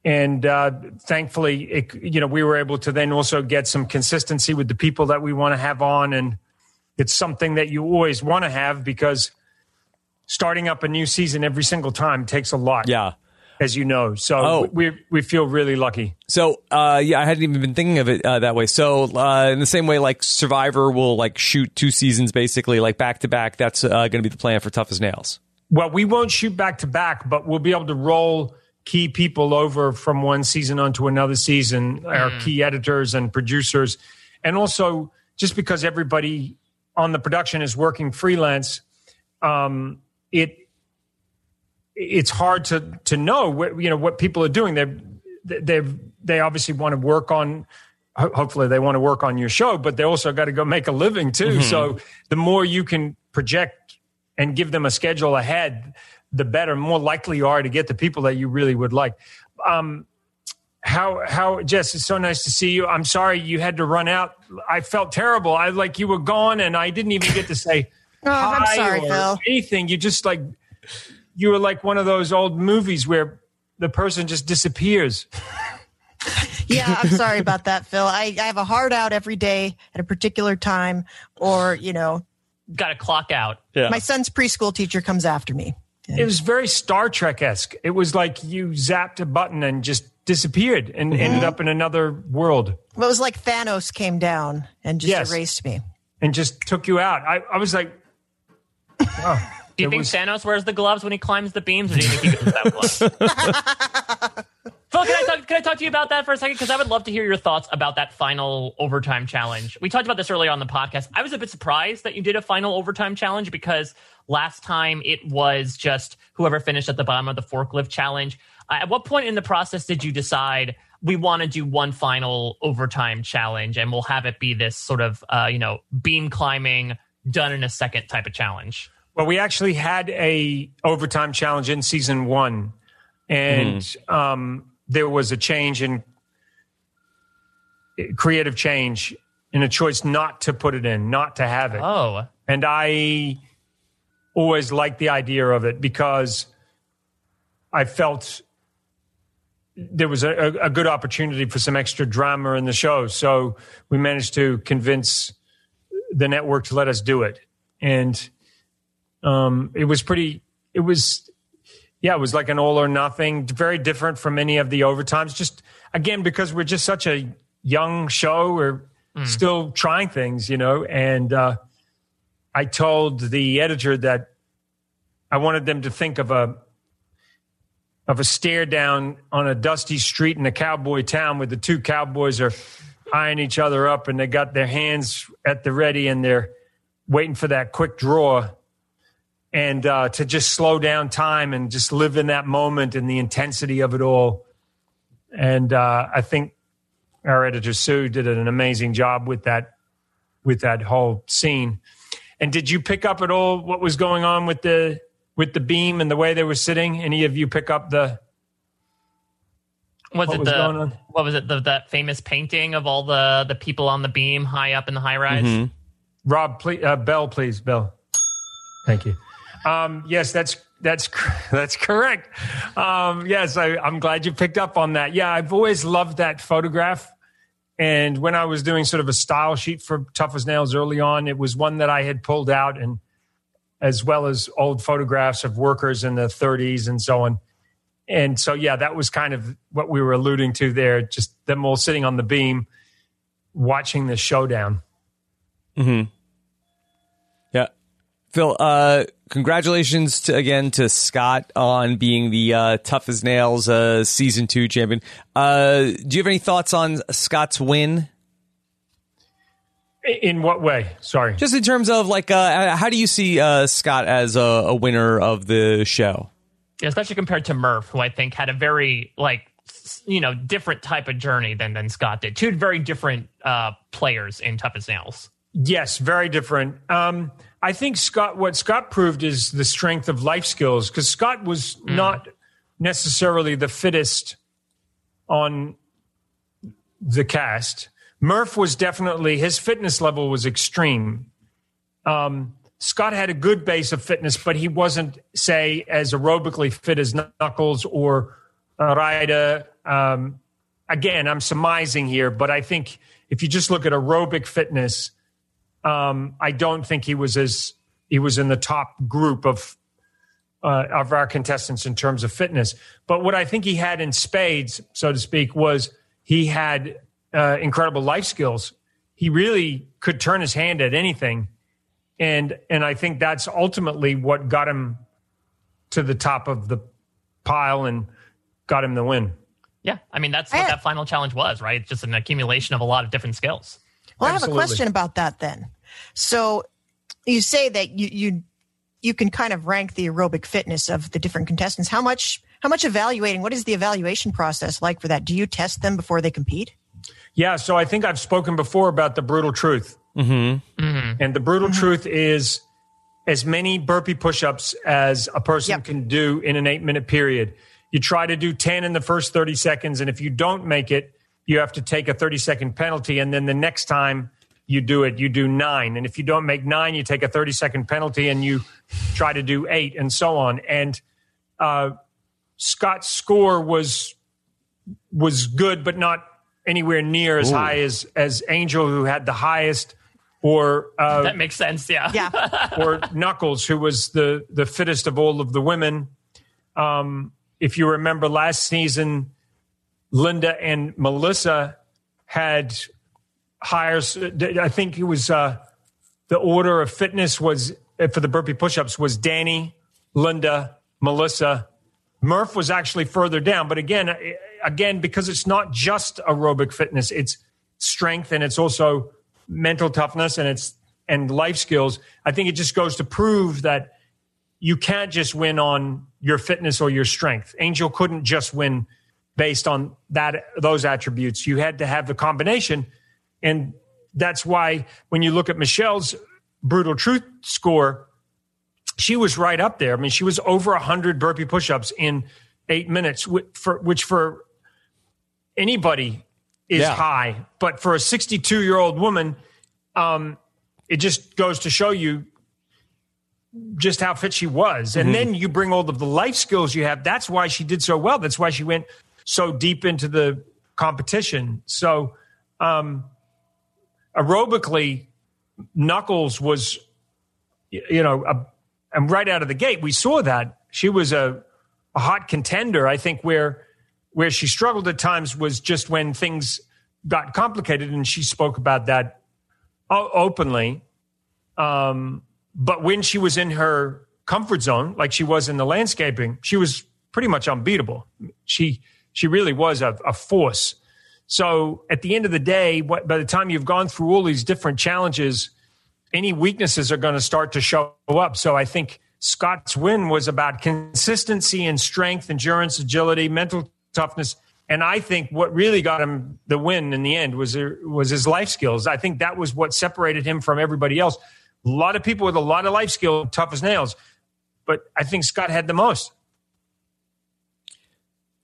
and uh, thankfully, it, you know, we were able to then also get some consistency with the people that we want to have on, and it's something that you always want to have because starting up a new season every single time takes a lot. Yeah. as you know. So Oh. we we feel really lucky. So, uh, yeah, I hadn't even been thinking of it uh, that way. So, uh, in the same way, like Survivor will like shoot two seasons basically, like back to back. That's uh, going to be the plan for Tough as Nails. Well, we won't shoot back to back, but we'll be able to roll key people over from one season onto another season, our key editors and producers. And also, just because everybody on the production is working freelance, um, it it's hard to to know what you know what people are doing. They they they obviously want to work on. Hopefully, they want to work on your show, but they also got to go make a living too. So, the more you can project and give them a schedule ahead, the better. More likely you are to get the people that you really would like. Um, how how Jess, it's so nice to see you. I'm sorry you had to run out. I felt terrible. I like you were gone, and I didn't even get to say *laughs* Oh, I'm hi sorry, or Phil. anything. You just like you were like one of those old movies where the person just disappears. *laughs* Yeah, I'm sorry about that, Phil. I, I have a hard out every day at a particular time, or, you know, Got to clock out. Yeah. my son's preschool teacher comes after me. It was very Star Trek esque. It was like you zapped a button and just disappeared and Mm-hmm. ended up in another world Well, it was like Thanos came down and just Yes. erased me. and just took you out. I, I was like, oh, *laughs* Do you it think was- Thanos wears the gloves when he climbs the beams, or do you think he goes without gloves? Phil, can I, talk, can I talk to you about that for a second? Because I would love to hear your thoughts about that final overtime challenge. We talked about this earlier on the podcast. I was a bit surprised that you did a final overtime challenge because last time it was just whoever finished at the bottom of the forklift challenge. Uh, at what point in the process did you decide we want to do one final overtime challenge and we'll have it be this sort of, uh, you know, beam climbing done in a second type of challenge? Well, we actually had a overtime challenge in season one, and um, there was a change in creative change in a choice not to put it in, not to have it. Oh, And I always liked the idea of it because I felt there was a, a, good opportunity for some extra drama in the show. So we managed to convince the network to let us do it. And um, it was pretty, it was, yeah, it was like an all or nothing, very different from any of the overtimes. Just again, because we're just such a young show, we're still trying things, you know, and, uh, I told the editor that I wanted them to think of a of a stare down on a dusty street in a cowboy town where the two cowboys are eyeing each other up and they got their hands at the ready and they're waiting for that quick draw and uh, to just slow down time and just live in that moment and the intensity of it all. And uh, I think our editor Sue did an amazing job with that with that whole scene. And did you pick up at all what was going on with the with the beam and the way they were sitting? Any of you pick up the was What it was going the on? what was it the that famous painting of all the the people on the beam high up in the high rise? Rob, please, uh, Bell, please, Bell. Thank you. Um, yes, that's that's *laughs* that's correct. Um, yes, I, I'm glad you picked up on that. Yeah, I've always loved that photograph. And when I was doing sort of a style sheet for Tough as Nails early on, it was one that I had pulled out, and as well as old photographs of workers in the 30s and so on. And so, yeah, that was kind of what we were alluding to there. Just them all sitting on the beam, watching the showdown. Mm hmm. Yeah. Phil, uh, congratulations to, again to Scott on being the uh, Tough as Nails uh, season two champion. Uh, do you have any thoughts on Scott's win? In what way? Sorry. Just in terms of like, uh, how do you see uh, Scott as a, a winner of the show? Yeah, especially compared to Murph, who I think had a very like you know different type of journey than than Scott did. Two very different uh, players in Tough as Nails. Yes, very different. Um, I think Scott, what Scott proved is the strength of life skills because Scott was not necessarily the fittest on the cast. Murph was definitely his fitness level was extreme. Um, Scott had a good base of fitness, but he wasn't, say, as aerobically fit as Knuckles or uh, Ryder. Um, again, I'm surmising here, but I think if you just look at aerobic fitness, um, I don't think he was as he was in the top group of uh, of our contestants in terms of fitness. But what I think he had in spades, so to speak, was he had uh, incredible life skills. He really could turn his hand at anything, and and I think that's ultimately what got him to the top of the pile and got him the win. Yeah, I mean that's what that final challenge was, right? It's just an accumulation of a lot of different skills. Well, I have a question about that then. So you say that you you you can kind of rank the aerobic fitness of the different contestants. How much how much evaluating? What is the evaluation process like for that? Do you test them before they compete? Yeah, so I think I've spoken before about the brutal truth. Mm-hmm. And the brutal truth is as many burpee push ups as a person Yep. can do in an eight minute period. You try to do 10 in the first 30 seconds, and if you don't make it, you have to take a 30 second penalty. And then the next time you do it, you do nine. And if you don't make nine, you take a 30 second penalty and you try to do eight, and so on. And uh, Scott's score was was good, but not anywhere near as high as as Angel, who had the highest, or uh, That makes sense. Yeah. Yeah. *laughs* or Knuckles, who was the the fittest of all of the women. Um, if you remember last season, Linda and Melissa had higher. I think it was uh, the order of fitness was uh, for the burpee push-ups was Danny, Linda, Melissa. Murph was actually further down, but again, uh, again because it's not just aerobic fitness, it's strength and it's also mental toughness and it's and life skills. I think it just goes to prove that you can't just win on your fitness or your strength. Angel couldn't just win based on that those attributes. You had to have the combination, and that's why when you look at Michelle's brutal truth score, she was right up there. I mean, she was over hundred burpee push-ups in eight minutes, whi- for which for anybody is Yeah. high, but for a 62 year old woman, um, it just goes to show you just how fit she was. And then you bring all of the life skills you have. That's why she did so well. That's why she went so deep into the competition. So, um, aerobically, Knuckles was, you know, a, and right out of the gate, we saw that she was a, a hot contender. I think where where she struggled at times was just when things got complicated, and she spoke about that openly. Um, but when she was in her comfort zone, like she was in the landscaping, she was pretty much unbeatable. She she really was a, a force. So at the end of the day, what, by the time you've gone through all these different challenges, any weaknesses are going to start to show up. So I think Scott's win was about consistency and strength, endurance, agility, mental toughness. And I think what really got him the win in the end was was his life skills. I think that was what separated him from everybody else. A lot of people with a lot of life skill, tough as nails, but I think Scott had the most.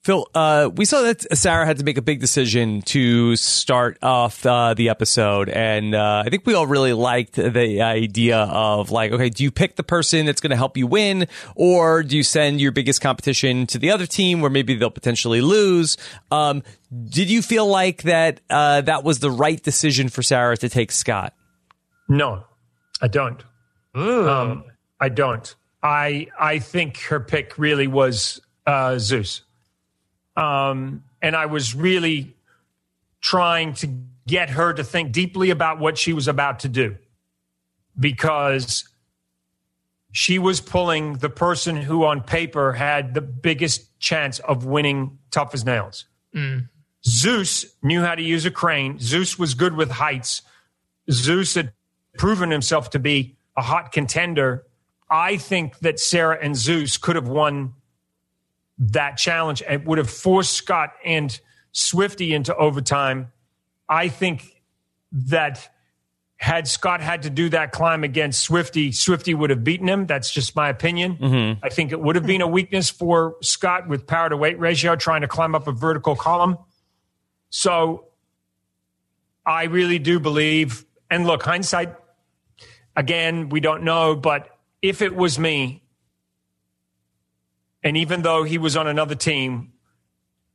Phil, uh, we saw that Sarah had to make a big decision to start off uh, the episode, and uh, I think we all really liked the idea of like, okay, do you pick the person that's going to help you win, or do you send your biggest competition to the other team where maybe they'll potentially lose? Um, did you feel like that uh, that was the right decision for Sarah to take Scott? No, I don't. Um, I don't. I I think her pick really was uh, Zeus, um, and I was really trying to get her to think deeply about what she was about to do, because she was pulling the person who, on paper, had the biggest chance of winning tough as nails. Zeus knew how to use a crane. Zeus was good with heights. Zeus had proven himself to be a hot contender. I think that Sarah and Zeus could have won that challenge and would have forced Scott and Swifty into overtime. I think that had Scott had to do that climb against Swifty, Swifty would have beaten him. That's just my opinion. Mm-hmm. I think it would have been a weakness for Scott with power to weight ratio trying to climb up a vertical column. So I really do believe, and look, hindsight, again, we don't know, but if it was me, and even though he was on another team,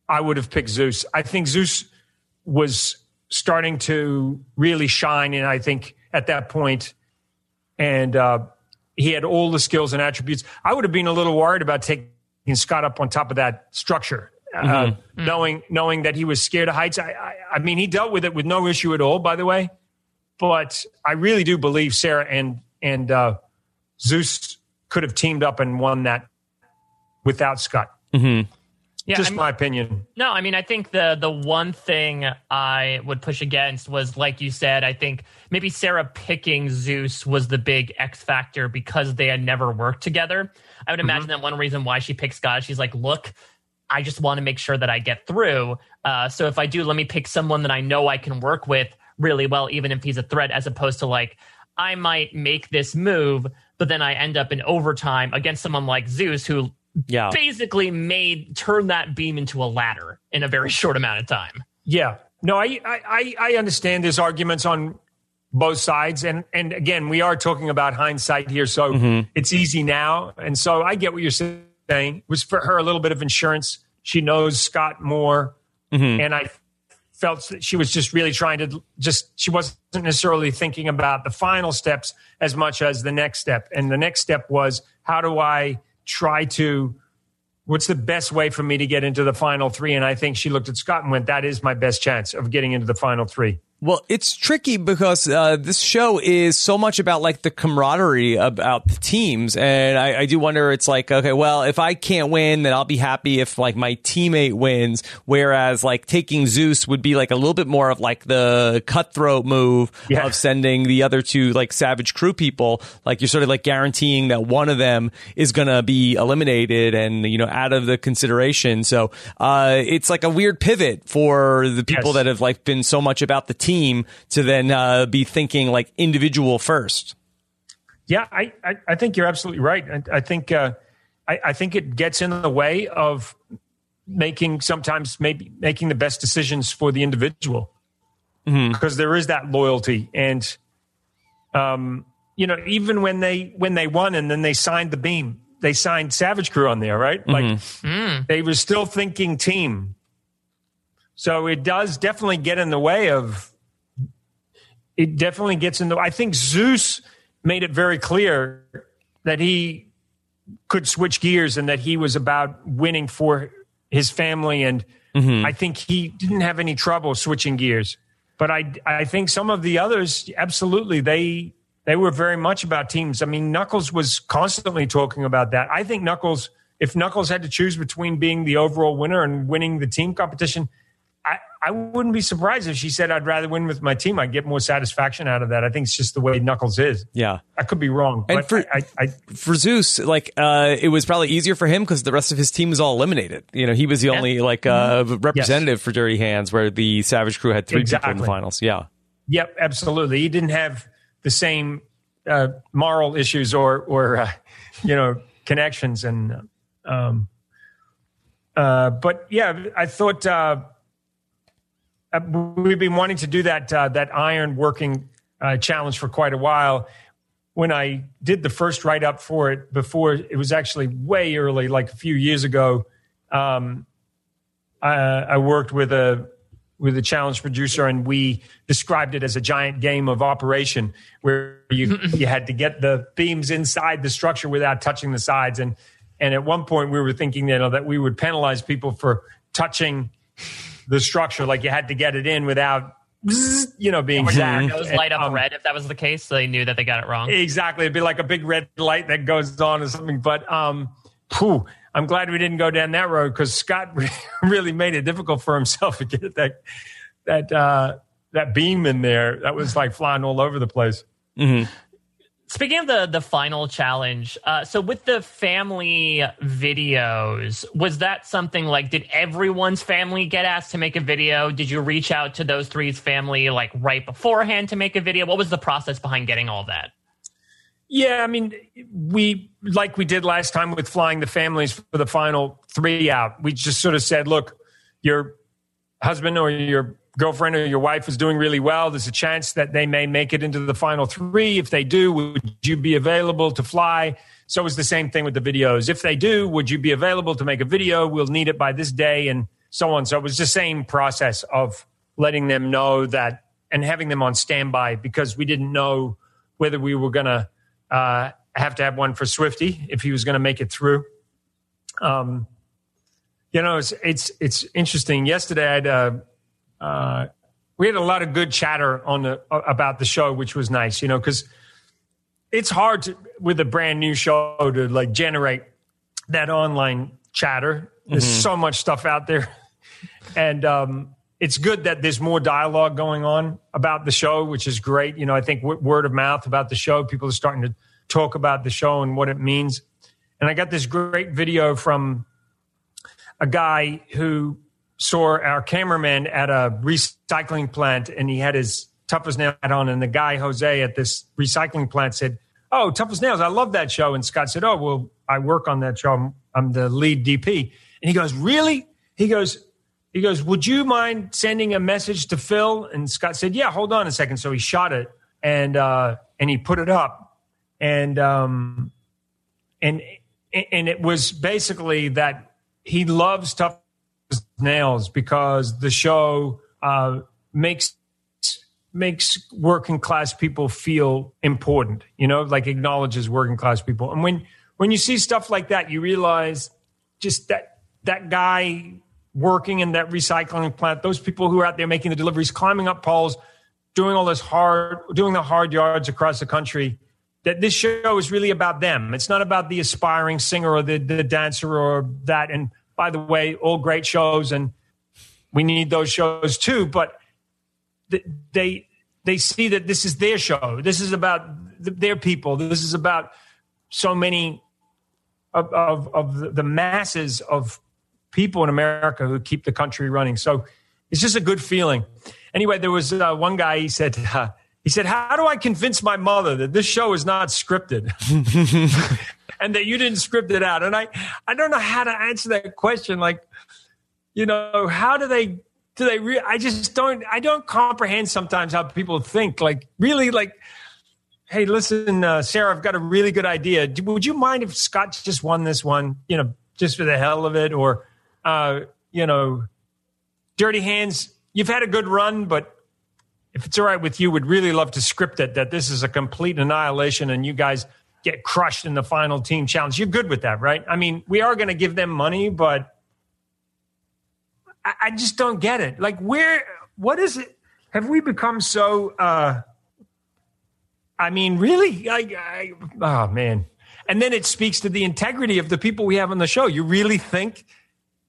I would have picked Zeus. I think Zeus was starting to really shine, and I think at that point, and uh, he had all the skills and attributes. I would have been a little worried about taking Scott up on top of that structure, uh, knowing knowing that he was scared of heights. I, I, I mean, he dealt with it with no issue at all, by the way. But I really do believe Sarah and and uh, Zeus could have teamed up and won that without Scott. Yeah, Just I'm- my opinion. No, I mean, I think the the one thing I would push against was, like you said, I think maybe Sarah picking Zeus was the big X factor because they had never worked together. I would imagine that one reason why she picked Scott, she's like, look, I just want to make sure that I get through. Uh, so if I do, let me pick someone that I know I can work with really well, even if he's a threat, as opposed to like, I might make this move, but then I end up in overtime against someone like Zeus who Yeah. basically made turn that beam into a ladder in a very short amount of time. Yeah. No, I, I, I- I understand there's arguments on both sides. And, and again, we are talking about hindsight here. So mm-hmm. it's easy now. And so I get what you're saying. It was for her a little bit of insurance. She knows Scott more. Mm-hmm. And I felt that she was just really trying to just, she wasn't necessarily thinking about the final steps as much as the next step. And the next step was how do I try to what's the best way for me to get into the final three? And I think she looked at Scott and went, that is my best chance of getting into the final three. Well, it's tricky because uh, this show is so much about like the camaraderie about the teams, and I, I do wonder. It's like, okay, well, if I can't win, then I'll be happy if like my teammate wins. Whereas like taking Zeus would be like a little bit more of like the cutthroat move Yeah. of sending the other two like Savage Crew people. Like you're sort of like guaranteeing that one of them is gonna be eliminated and you know out of the consideration. So uh, it's like a weird pivot for the people Yes. that have like been so much about the team to then uh, be thinking like individual first. Yeah, I, I, I think you're absolutely right. I, I think uh, I, I think it gets in the way of making sometimes maybe making the best decisions for the individual. Because there is that loyalty. And um, you know even when they when they won and then they signed the beam they signed Savage Crew on there right? Like they were still thinking team. So it does definitely get in the way of it definitely gets in the I think Zeus made it very clear that he could switch gears and that he was about winning for his family. And mm-hmm. I think he didn't have any trouble switching gears. But I I think some of the others absolutely they they were very much about teams. I mean Knuckles was constantly talking about that. I think Knuckles if Knuckles had to choose between being the overall winner and winning the team competition I, I wouldn't be surprised if she said I'd rather win with my team. I'd get more satisfaction out of that. I think it's just the way Knuckles is. Yeah. I could be wrong, And but for- I, I, For Zeus, like uh, it was probably easier for him because the rest of his team was all eliminated. You know, he was the only like uh, representative for Dirty Hands, where the Savage Crew had three people in the finals. Yeah. Yep, absolutely. He didn't have the same uh, moral issues or or uh, you know connections and um, uh, but yeah, I thought uh, we've been wanting to do that uh, that iron working uh, challenge for quite a while. When I did the first write up for it before, it was actually way early, like a few years ago. Um, I, I worked with a with a challenge producer, and we described it as a giant game of operation where you you had to get the beams inside the structure without touching the sides. And and at one point, we were thinking you know, that we would penalize people for touching the structure, like you had to get it in without you know being zapped. *laughs* Those light up um, red if that was the case, so they knew that they got it wrong. Exactly. It'd be like a big red light that goes on or something. But um, phew, I'm glad we didn't go down that road because Scott *laughs* really made it difficult for himself to get that that uh, that beam in there. That was like flying all over the place. Speaking of the the final challenge, uh, so with the family videos, was that something like did everyone's family get asked to make a video? Did you reach out to those three's family like right beforehand to make a video? What was the process behind getting all that? Yeah, I mean, we like we did last time with flying the families for the final three out. We just sort of said, look, your husband or your girlfriend or your wife is doing really well, there's a chance that they may make it into the final three. If they do, would you be available to fly? So it's the same thing with the videos. If they do, would you be available to make a video? We'll need it by this day and so on. So it was the same process of letting them know that and having them on standby because we didn't know whether we were going to uh, have to have one for Swifty if he was going to make it through. Um, you know, it's it's it's interesting. Yesterday, I had uh, uh, we had a lot of good chatter on the about the show, which was nice. You know, because it's hard to, with a brand new show to like generate that online chatter. There's Mhm. so much stuff out there, *laughs* and um, it's good that there's more dialogue going on about the show, which is great. You know, I think w- word of mouth about the show, people are starting to talk about the show and what it means. And I got this great video from a guy who saw our cameraman at a recycling plant and he had his tough as nails hat on and the guy jose at this recycling plant said oh tough as nails. I love that show. And scott said oh well i work on that show. I'm, I'm the lead dp and he goes really? He goes he goes would you mind sending a message to phil? And scott said yeah hold on a second. So he shot it and uh and he put it up. And um and and it was basically that he loves tough nails because the show uh, makes makes working class people feel important. You know, like acknowledges working class people. And when when you see stuff like that, you realize just that that guy working in that recycling plant, those people who are out there making the deliveries, climbing up poles, doing all this hard, doing the hard yards across the country. That this show is really about them. It's not about the aspiring singer or the, the dancer or that. And by the way, all great shows, and we need those shows too. But they they see that this is their show. This is about their people. This is about so many of, of, of the masses of people in America who keep the country running. So it's just a good feeling. Anyway, there was uh, one guy. He said, uh, *laughs* he said, "How do I convince my mother that this show is not scripted *laughs* and that you didn't script it out?" And I, I don't know how to answer that question. Like, you know, how do they? Do they? Re- I just don't. I don't comprehend sometimes how people think. Like, really, like hey, listen, uh, Sarah, I've got a really good idea. Would you mind if Scott just won this one, you know, just for the hell of it? Or, uh, you know, Dirty Hands, you've had a good run, but if it's all right with you, would really love to script it that this is a complete annihilation and you guys get crushed in the final team challenge. You're good with that, right? I mean, we are going to give them money, but I, I just don't get it. Like, where, what is it? Have we become so, uh, I mean, really? I, I, oh man! And then it speaks to the integrity of the people we have on the show. You really think,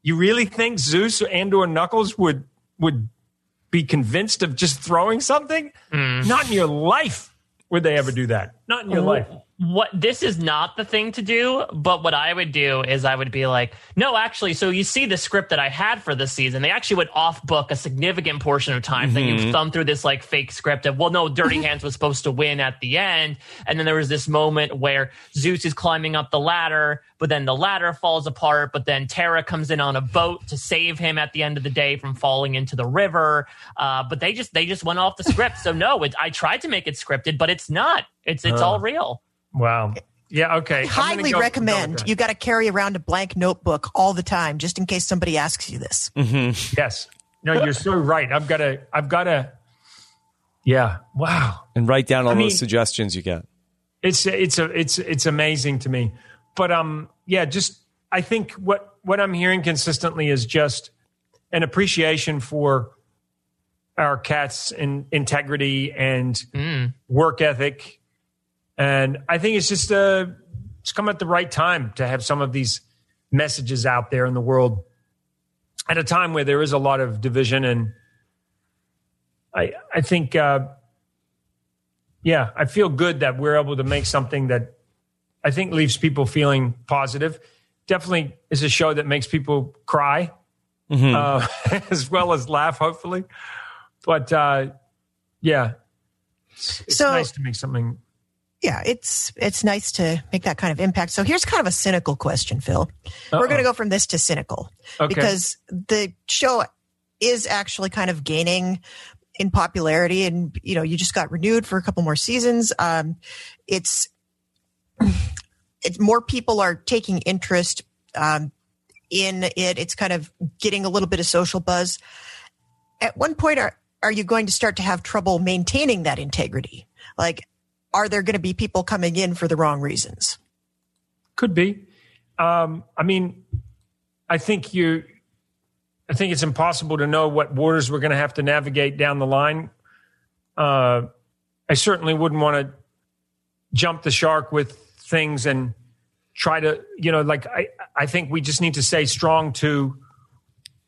you really think Zeus and or Knuckles would would be convinced of just throwing something? Not in your life would they ever do that. Not in your life. What this is not the thing to do but what i would do is i would be like no actually so you see the script that i had for this season. They actually would off book a significant portion of time then you thumb through this like fake script of well no dirty *laughs* hands was supposed to win at the end. And then there was this moment where zeus is climbing up the ladder but then the ladder falls apart but then tara comes in on a boat to save him at the end of the day from falling into the river. Uh, but they just they just went off the script. So no it, i tried to make it scripted but it's not. It's it's Uh. all real Wow. Yeah. Okay. I'm Highly go- go recommend. with that. You got to carry around a blank notebook all the time, just in case somebody asks you this. Mm-hmm. Yes. No, you're so right. I've got to. I've got to. Yeah. Wow. And write down all I mean- those suggestions you get. It's it's a it's it's amazing to me. But um yeah, just I think what what I'm hearing consistently is just an appreciation for our cats in integrity and work ethic. And I think it's just uh it's come at the right time to have some of these messages out there in the world at a time where there is a lot of division and I I think uh yeah, I feel good that we're able to make something that I think leaves people feeling positive. Definitely is a show that makes people cry Mhm. uh, *laughs* as well as laugh, hopefully. But uh, yeah, it's, it's So- nice to make something. Yeah, it's it's nice to make that kind of impact. So here's kind of a cynical question, Phil. We're going to go from this to cynical Okay. because the show is actually kind of gaining in popularity and you know you just got renewed for a couple more seasons um it's it's more people are taking interest um in it it's kind of getting a little bit of social buzz at one point are are you going to start to have trouble maintaining that integrity like are there going to be people coming in for the wrong reasons Could be. Um, I mean, I think you. I think it's impossible to know what waters we're going to have to navigate down the line. Uh, I certainly wouldn't want to jump the shark with things and try to, you know, like I. I think we just need to stay strong to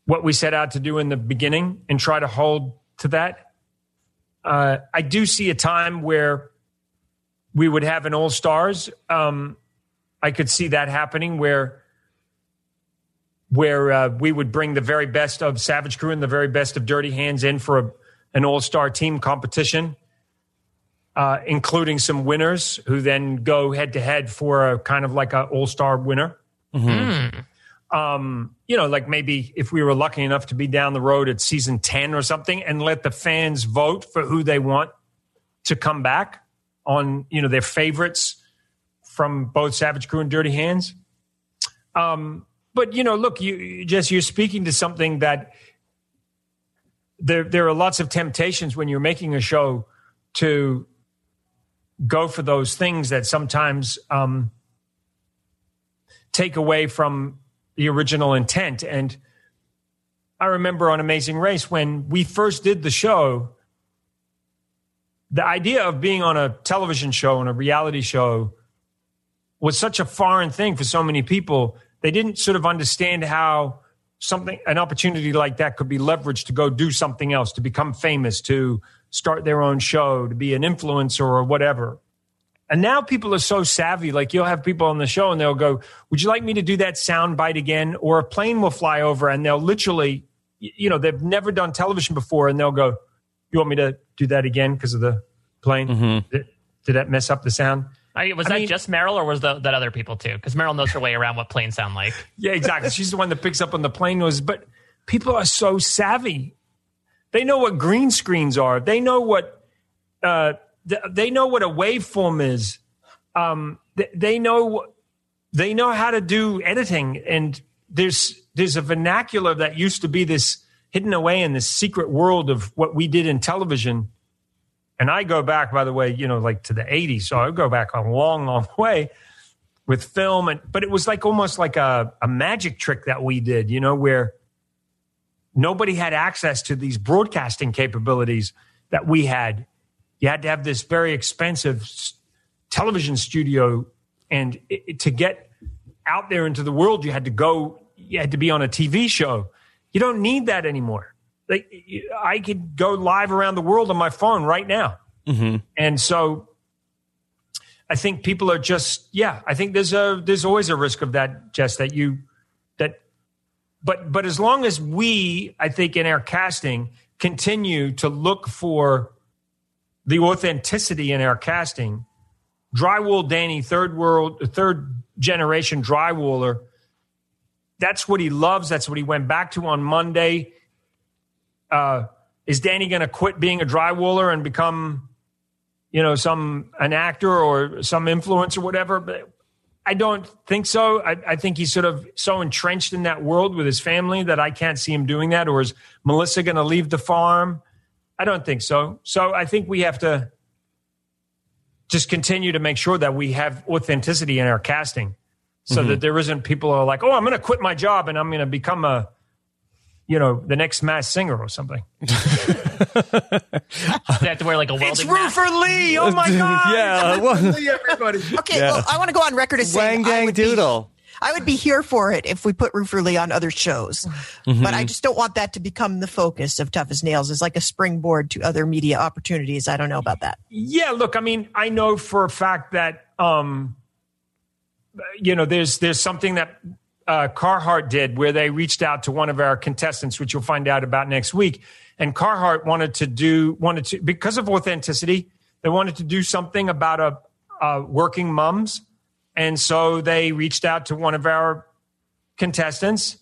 what we set out to do in the beginning and try to hold to that. Uh, I do see a time where we would have an all stars. Um, I could see that happening where where uh, we would bring the very best of Savage Crew and the very best of Dirty Hands in for a, an all star team competition, uh, including some winners who then go head to head for a kind of like an all star winner. Um, you know, like maybe if we were lucky enough to be down the road at season 10 or something and let the fans vote for who they want to come back on, you know, their favorites from both Savage Crew and Dirty Hands. Um, but you know, look, you Jess, you're speaking to something that there there are lots of temptations when you're making a show to go for those things that sometimes um, take away from the original intent. And I remember on Amazing Race when we first did the show, the idea of being on a television show and a reality show was such a foreign thing for so many people. They didn't sort of understand how something, an opportunity like that could be leveraged to go do something else, to become famous, to start their own show, to be an influencer or whatever. And now people are so savvy. Like you'll have people on the show and they'll go, Would you like me to do that sound bite again? Or a plane will fly over and they'll literally, you know, they've never done television before and they'll go, You want me to do that again because of the plane? Did, did that mess up the sound? I, was I that mean- just Meryl, or was the, that other people too? Because Meryl knows her way around what planes sound like. *laughs* Yeah, exactly. She's the one that picks up on the plane noise. But people are so savvy. They know what green screens are. They know what uh, th- they know what a waveform is. Um, th- they know they know how to do editing. And there's there's a vernacular that used to be this hidden away in this secret world of what we did in television. And I go back, by the way, you know, like to the 80s. So I go back a long, long *laughs* way with film and but it was like almost like a, a magic trick that we did you know where nobody had access to these broadcasting capabilities that we had you had to have this very expensive television studio and it, to get out there into the world you had to go you had to be on a tv show you don't need that anymore like i could go live around the world on my phone right now mm-hmm. and so I think people are just yeah. I think there's a there's always a risk of that, Jess. That you that, but but as long as we, I think, in our casting, continue to look for the authenticity in our casting, drywall Danny, third world, third generation drywaller. That's what he loves. That's what he went back to on Monday. Uh, is Danny going to quit being a drywaller and become you know, some an actor or some influencer, whatever. But I don't think so. I, I think he's sort of so entrenched in that world with his family that I can't see him doing that. Or is Melissa going to leave the farm? I don't think so. So I think we have to just continue to make sure that we have authenticity in our casting, so that there isn't people who are like, "Oh, I'm going to quit my job and I'm going to become a." You know, the next mass singer or something. *laughs* They have to wear like a It's welding mask. Roofer Lee. Oh my *laughs* God. Yeah, well- Roofer *laughs* Lee, everybody. Okay, well, I want to go on record as saying Wang I Gang would be- Doodle. I would be here for it if we put Roofer Lee on other shows, but I just don't want that to become the focus of Tough as Nails. As like a springboard to other media opportunities. I don't know about that. Yeah, look, I mean, I know for a fact that um, you know, there's there's something that uh, Carhartt did where they reached out to one of our contestants, which you'll find out about next week. And Carhartt wanted to do wanted to because of authenticity, they wanted to do something about a, a working mums, and so they reached out to one of our contestants.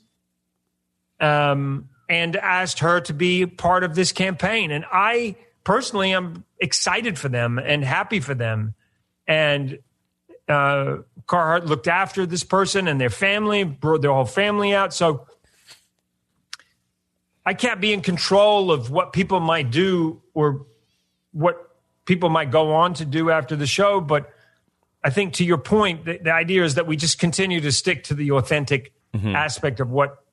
Um, and asked her to be part of this campaign. And I personally am excited for them and happy for them. And uh, Carhartt looked after this person and their family, brought their whole family out. So I can't be in control of what people might do or what people might go on to do after the show. But I think to your point, the, the idea is that we just continue to stick to the authentic mm-hmm. aspect of what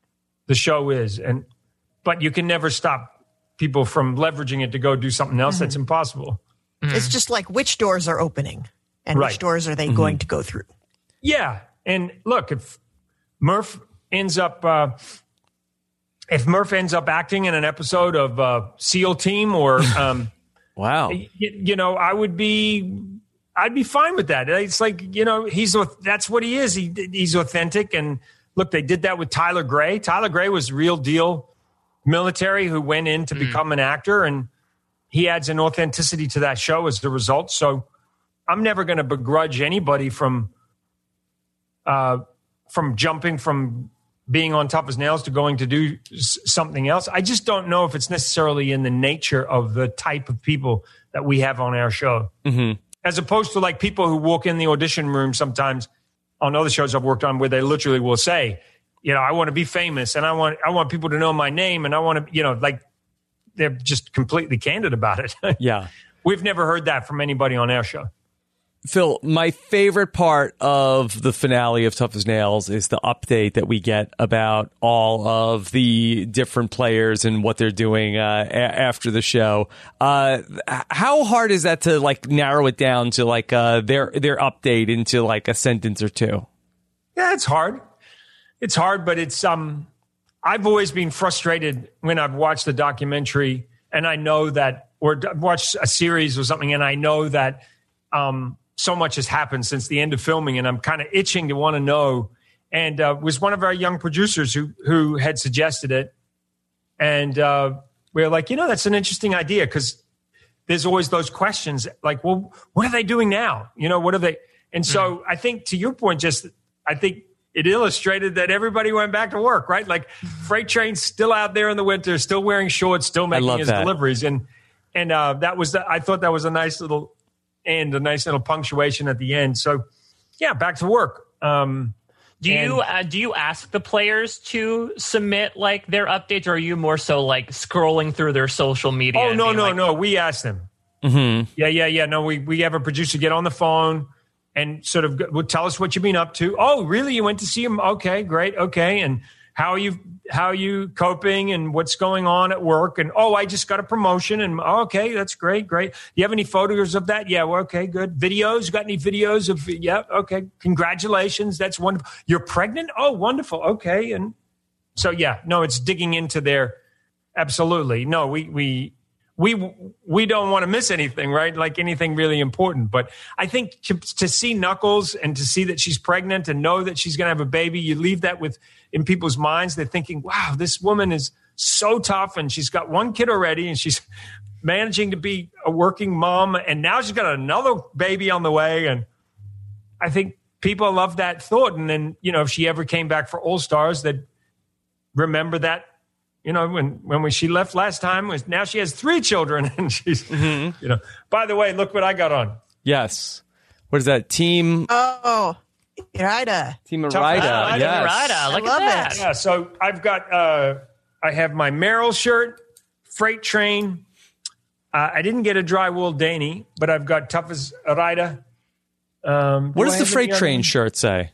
the show is. And but you can never stop people from leveraging it to go do something else. That's mm-hmm. impossible. It's just like which doors are opening and Right. which doors are they mm-hmm. going to go through. Yeah, and look, if Murph ends up, uh, if Murph ends up acting in an episode of uh, SEAL Team, or *laughs* um, Wow. y- you know, I would be, I'd be fine with that. It's like you know, he's that's what he is. He he's authentic, and look, they did that with Tyler Gray. Tyler Gray was real deal military who went in to become an actor, and he adds an authenticity to that show as the result. So I'm never going to begrudge anybody from uh, from jumping from being on Tough as Nails to going to do s- something else. I just don't know if it's necessarily in the nature of the type of people that we have on our show, mm-hmm. as opposed to like people who walk in the audition room sometimes on other shows I've worked on where they literally will say, you know, I want to be famous and I want I want people to know my name and I want to, you know, like they're just completely candid about it. *laughs* Yeah. We've never heard that from anybody on our show. Phil, my favorite part of the finale of Tough as Nails is the update that we get about all of the different players and what they're doing uh, a- after the show. Uh, how hard is that to like narrow it down to like uh, their their update into like a sentence or two? Yeah, it's hard. It's hard, but it's um I've always been frustrated when I've watched the documentary and I know that or watched a series or something and I know that um so much has happened since the end of filming and I'm kind of itching to want to know and uh, was one of our young producers who who had suggested it and uh we are like, you know, that's an interesting idea because there's always those questions like, well, what are they doing now? You know, what are they? And so I think to your point, just I think it illustrated that everybody went back to work, right? Like freight trains still out there in the winter, still wearing shorts, still making his that. deliveries. And and uh, that was the, I thought that was a nice little end, a nice little punctuation at the end. So yeah, back to work. Um, Do you uh, do you ask the players to submit like their updates, or are you more so like scrolling through their social media? Oh no, no, like, no. We ask them. Mm-hmm. Yeah, yeah, yeah. No, we we have a producer get on the phone and sort of go- would tell us what you've been up to. Oh, really? You went to see him? Okay, great. Okay, and how are you how are you coping and what's going on at work? And oh, I just got a promotion. And oh, okay, that's great, great. You have any photos of that? Yeah, well, okay, good. Videos? Got any videos of? Yeah, okay. Congratulations, that's wonderful. You're pregnant? Oh, wonderful. Okay, and so yeah, no, it's digging into their absolutely. No, we we we we don't want to miss anything, right? Like anything really important. But I think to, to see Knuckles and to see that she's pregnant and know that she's going to have a baby, you leave that with in people's minds. They're thinking, "Wow, this woman is so tough, and she's got one kid already, and she's managing to be a working mom, and now she's got another baby on the way." And I think people love that thought. And then you know, if she ever came back for All Stars, that remember that you know when when we, she left last time was now she has three children *laughs* and she's you know by the way look what i got on Yes. What is that? Team Oh, Ida. Team Tough- Arida. Oh, yes. Rida, look I love at that. it. yeah so i've got uh i have my merrill shirt freight train uh, i didn't get a drywall danny but i've got tough as a rider um, What do does the freight any other- train shirt say?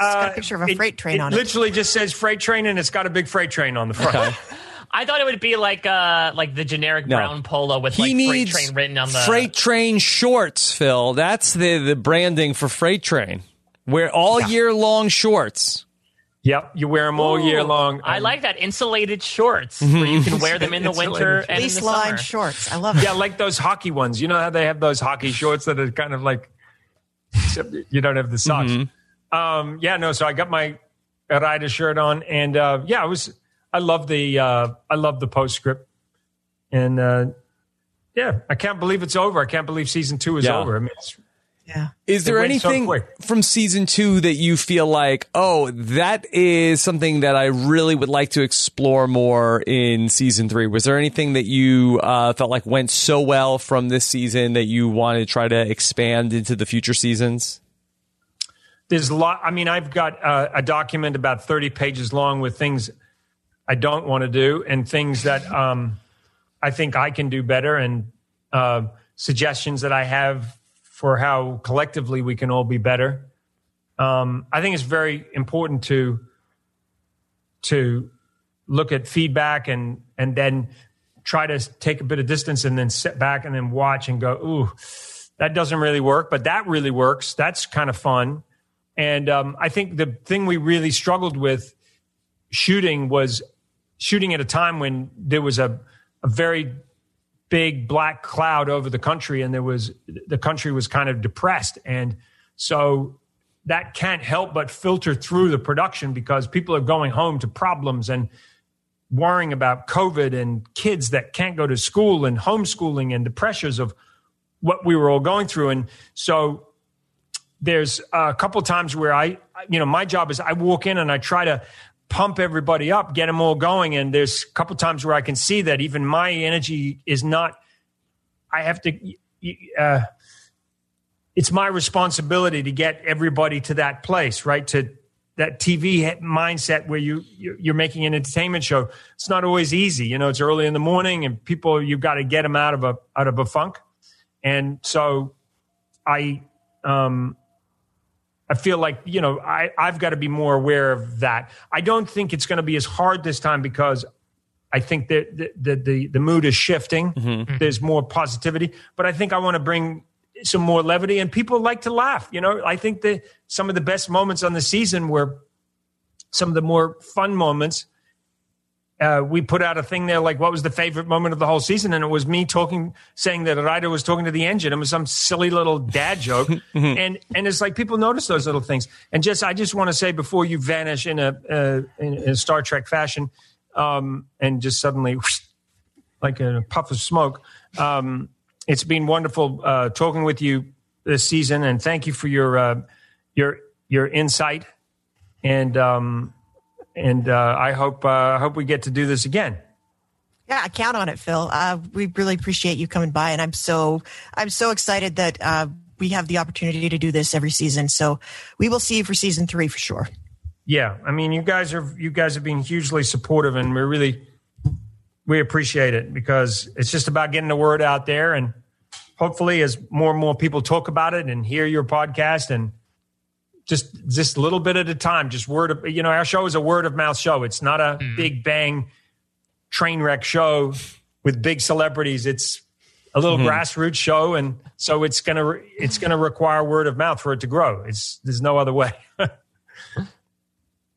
It's got a picture of a Uh, It- freight train it on it. literally just says freight train and it's got a big freight train on the front *laughs* I thought it would be like uh like the generic No. brown polo with He like needs freight train written on the freight train shorts, Phil. That's the, the branding for freight train. Wear all year long shorts. yep you wear them all year Ooh, long I Um, like that insulated shorts where you can wear them in the winter Insulated and in the Fleece summer. lined shorts. I love it. Yeah, like those hockey ones. You know how they have those hockey shorts that are kind of like, except *laughs* you don't have the socks. Um, yeah, no. So I got my rider shirt on, and uh, yeah, I was. I love the. Uh, I love the postscript, and uh, yeah, I can't believe it's over. I can't believe season two is Yeah. over. I mean, it's Yeah. Is there went so anything from season two that you feel like, oh, that is something that I really would like to explore more in season three? Was there anything that you uh, felt like went so well from this season that you want to try to expand into the future seasons? There's a lot. I mean, I've got uh, a document about 30 pages long with things I don't want to do and things that um, I think I can do better and uh, suggestions that I have for how collectively we can all be better. Um, I think it's very important to to look at feedback and and then try to take a bit of distance and then sit back and then watch and go, ooh, that doesn't really work, but that really works. That's kind of fun. And um, I think the thing we really struggled with shooting was shooting at a time when there was a, a very big black cloud over the country and there was the country was kind of depressed. And so that can't help but filter through the production because people are going home to problems and worrying about COVID and kids that can't go to school and homeschooling and the pressures of what we were all going through. And so there's a couple times where I, you know, my job is I walk in and I try to pump everybody up, get them all going. And there's a couple times where I can see that even my energy is not, I have to, uh, it's my responsibility to get everybody to that place, right? To that TV mindset where you you're making an entertainment show. It's not always easy, you know. It's early in the morning, and people you've got to get them out of a out of a funk. And so, I um, I feel like you know I I've got to be more aware of that. I don't think it's going to be as hard this time because I think that the the the, the mood is shifting. Mm-hmm. Mm-hmm. There's more positivity, but I think I want to bring some more levity and people like to laugh. You know, I think that some of the best moments on the season were some of the more fun moments. Uh, we put out a thing there like what was the favorite moment of the whole season? And it was me talking saying that Ryder was talking to the engine. It was some silly little dad joke. *laughs* And and it's like people notice those little things. And just I just want to say before you vanish in a uh, in, in a Star Trek fashion um, and just suddenly whoosh, *laughs* like a puff of smoke um, it's been wonderful uh, talking with you this season. And thank you for your uh, your your insight. And um, and uh, I hope uh, I hope we get to do this again. Yeah, I count on it, Phil. Uh, we really appreciate you coming by, and I'm so I'm so excited that uh, we have the opportunity to do this every season. So we will see you for season three for sure. Yeah, I mean, you guys are you guys have been hugely supportive, and we really we appreciate it because it's just about getting the word out there, and hopefully, as more and more people talk about it and hear your podcast and just just a little bit at a time just word of you know our show is a word of mouth show it's not a mm. big bang train wreck show with big celebrities it's a little mm-hmm. grassroots show and so it's gonna re- it's gonna require word of mouth for it to grow it's there's no other way *laughs*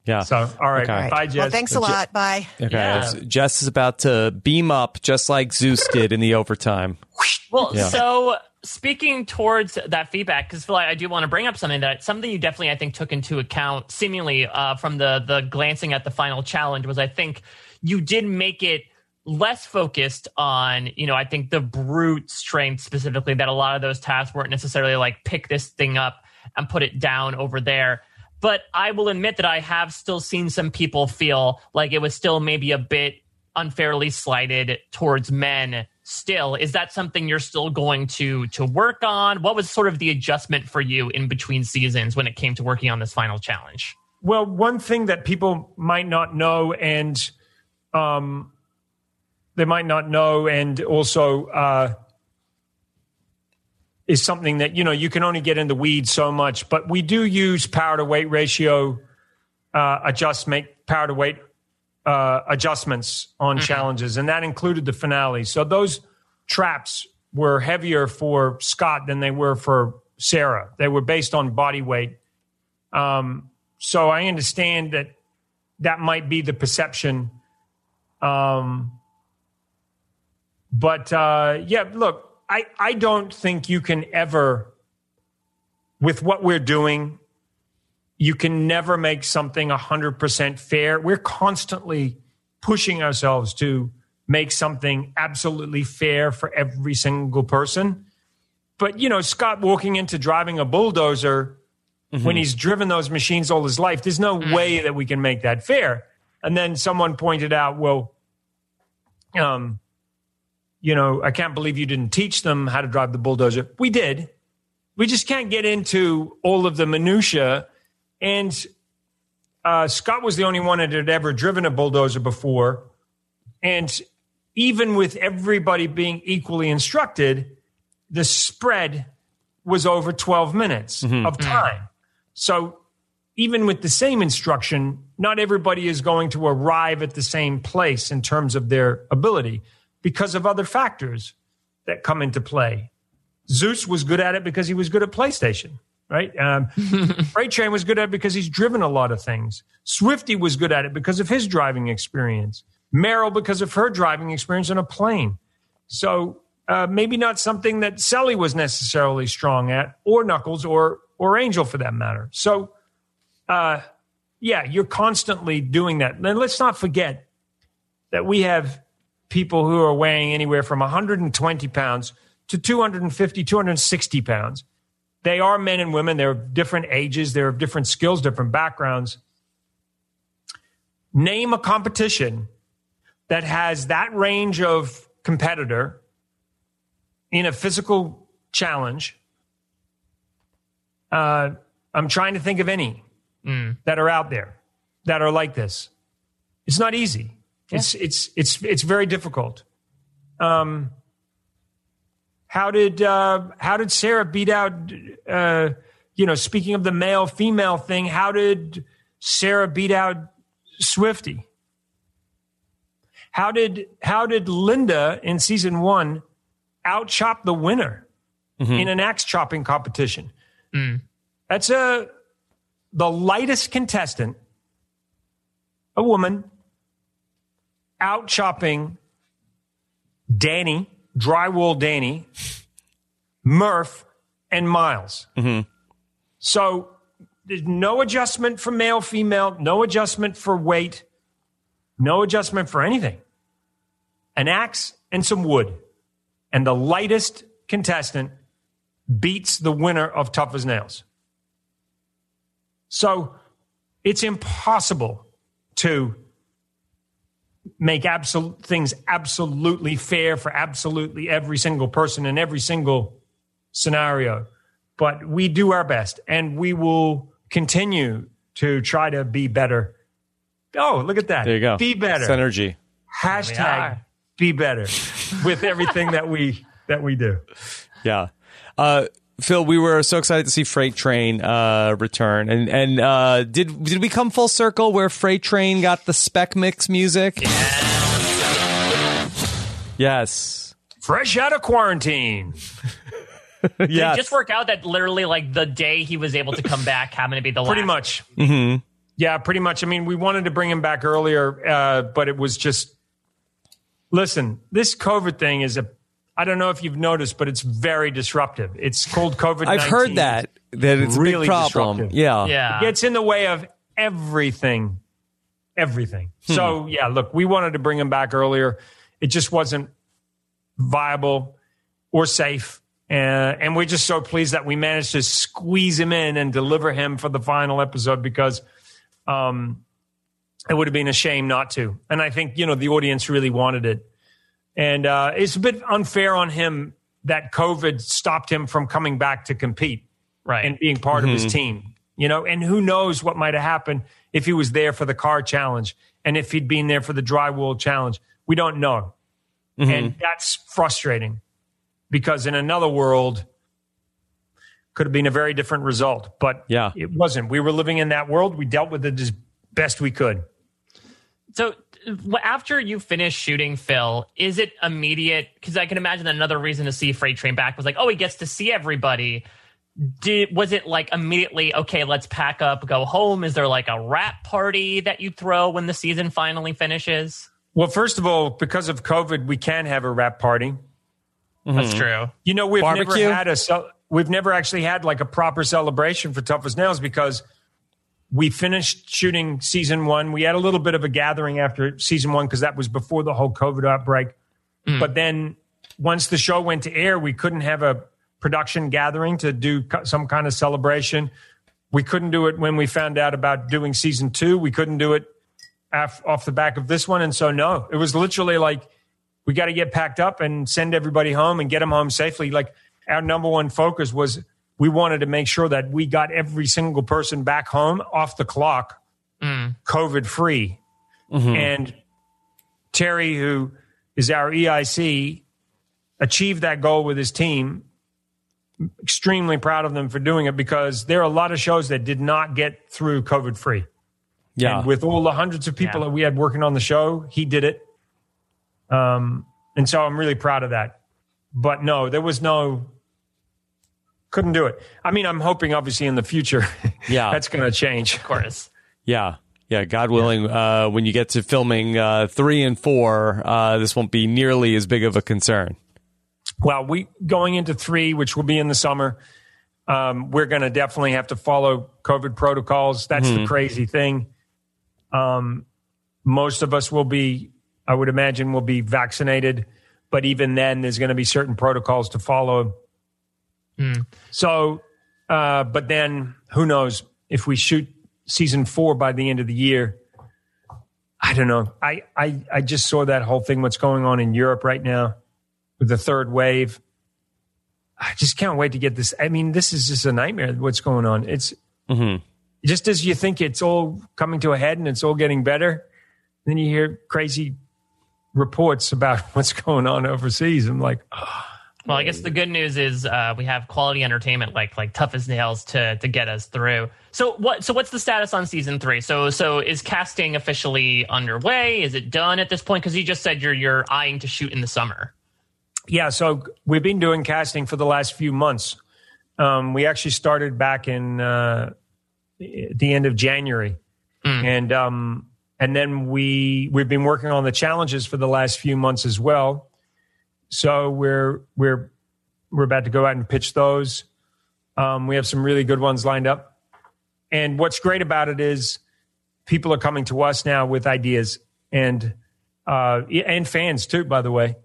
Yeah. so all right Okay. bye jess Well, thanks a lot. Bye. Okay. Yeah. Jess is about to beam up just like Zeus did in the overtime. Well, Yeah. so speaking towards that feedback, because I do want to bring up something that something you definitely I think took into account, seemingly uh, from the the glancing at the final challenge, was I think you did make it less focused on you know I think the brute strength specifically that a lot of those tasks weren't necessarily like pick this thing up and put it down over there. But I will admit that I have still seen some people feel like it was still maybe a bit unfairly slighted towards men still is that something you're still going to to work on what was sort of the adjustment for you in between seasons when it came to working on this final challenge Well, one thing that people might not know, and um, they might not know, and also uh, is something that you know you can only get in the weeds so much. But we do use power to weight ratio uh, adjust, make power to weight uh, adjustments on challenges, and that included the finale. So those traps were heavier for Scott than they were for Sarah. They were based on body weight. Um, so I understand that that might be the perception. Um, but uh, yeah, look, I, I don't think you can ever, with what we're doing, you can never make something 100% fair. We're constantly pushing ourselves to make something absolutely fair for every single person. but you know, Scott walking into driving a bulldozer when he's driven those machines all his life, there's no way that we can make that fair. And then someone pointed out, well, um, you know, I can't believe you didn't teach them how to drive the bulldozer. We did. We just can't get into all of the minutia. And uh, Scott was the only one that had ever driven a bulldozer before. And even with everybody being equally instructed, the spread was over 12 minutes of time. So even with the same instruction, not everybody is going to arrive at the same place in terms of their ability because of other factors that come into play. Zeus was good at it because he was good at PlayStation, right? Um, *laughs* Freight Train was good at it because he's driven a lot of things. Swifty was good at it because of his driving experience. Meryl because of her driving experience on a plane. So uh, maybe not something that Sally was necessarily strong at, or Knuckles, or or Angel for that matter. So, uh, yeah, you're constantly doing that. And let's not forget that we have people who are weighing anywhere from 120 pounds to 250, 260 pounds. They are men and women. They're of different ages. They're of different skills, different backgrounds. Name a competition that has that range of competitor in a physical challenge. Uh, I'm trying to think of any that are out there that are like this. It's not easy. It's it's it's it's very difficult. Um, how did uh, how did Sarah beat out? Uh, you know, speaking of the male female thing, how did Sarah beat out Swifty? How did how did Linda in season one out chop the winner in an axe chopping competition? That's a the lightest contestant, a woman, out chopping Danny, drywall Danny, Murph, and Miles. Mm-hmm. So there's no adjustment for male, female, no adjustment for weight, no adjustment for anything. An axe and some wood. And the lightest contestant beats the winner of Tough as Nails. So it's impossible to make absolute things absolutely fair for absolutely every single person in every single scenario. But we do our best and we will continue to try to be better. Oh, look at that. There you go. Be better. Synergy. Hashtag be better with everything that we that we do. Yeah. Uh, Phil, we were so excited to see Freight Train uh, return, and and uh, did did we come full circle where Freight Train got the spec mix music? Yes. Fresh out of quarantine. *laughs* yeah. just work out that literally like the day he was able to come back happened to be the last. Pretty last? much. hmm Yeah, pretty much. I mean, we wanted to bring him back earlier, uh, but it was just. Listen, this COVID thing is a. I don't know if you've noticed, but it's very disruptive. It's called COVID. I've heard that that it's a Really big problem. disruptive. Yeah. Yeah. It gets in the way of everything, everything. So yeah, look, we wanted to bring him back earlier. It just wasn't viable or safe. Uh, and we're just so pleased that we managed to squeeze him in and deliver him for the final episode because um, it would have been a shame not to. And I think, you know, the audience really wanted it. And uh, it's a bit unfair on him that COVID stopped him from coming back to compete Right. and being part of his team. You know, and who knows what might have happened if he was there for the car challenge and if he'd been there for the drywall challenge. We don't know. And that's frustrating because in another world could have been a very different result, but Yeah. it wasn't. We were living in that world. We dealt with it as best we could. So w- after you finish shooting Phil, is it immediate? Because I can imagine that another reason to see Freight Train back was like, oh, he gets to see everybody. Did was it like immediately? Okay, let's pack up, go home. Is there like a wrap party that you throw when the season finally finishes? Well, first of all, because of COVID, we can have a wrap party. That's mm-hmm. true. You know, we've Barbecue? never had a we've never actually had like a proper celebration for Tough as Nails because we finished shooting season one. We had a little bit of a gathering after season one because that was before the whole COVID outbreak. Mm. But then once the show went to air, we couldn't have a production gathering to do some kind of celebration. We couldn't do it when we found out about doing season two. We couldn't do it af- off the back of this one. And so, no, it was literally like, we got to get packed up and send everybody home and get them home safely. Like, our number one focus was we wanted to make sure that we got every single person back home off the clock, COVID free. And Terry, who is our EIC, achieved that goal with his team. Extremely proud of them for doing it because there are a lot of shows that did not get through COVID free. Yeah. And with all the hundreds of people Yeah. that we had working on the show, he did it. Um, and so I'm really proud of that. But no, there was no, couldn't do it. I mean, I'm hoping obviously in the future, *laughs* Yeah. that's going to change. Of course. Yeah. Yeah, God willing, uh, when you get to filming uh, three and four, uh, this won't be nearly as big of a concern. Well, we going into three, which will be in the summer. Um, we're going to definitely have to follow COVID protocols. That's the crazy thing. Um, most of us will be, I would imagine, will be vaccinated, but even then, there's going to be certain protocols to follow. So, uh, but then who knows if we shoot season four by the end of the year? I don't know. I, I, I just saw that whole thing, what's going on in Europe right now with the third wave. I just can't wait to get this. I mean, this is just a nightmare. What's going on? It's just as you think it's all coming to a head and it's all getting better, then you hear crazy reports about *laughs* what's going on overseas. I'm like, oh, Well, I guess the good news is uh, we have quality entertainment like like Tough as Nails to to get us through. So what? So what's the status on season three? So so is casting officially underway? Is it done at this point? Because you just said you're you're eyeing to shoot in the summer. Yeah, so we've been doing casting for the last few months. Um, we actually started back in uh, the end of January, and um, and then we we've been working on the challenges for the last few months as well. So we're we're we're about to go out and pitch those. Um, we have some really good ones lined up, and what's great about it is people are coming to us now with ideas and uh, and fans too. By the way,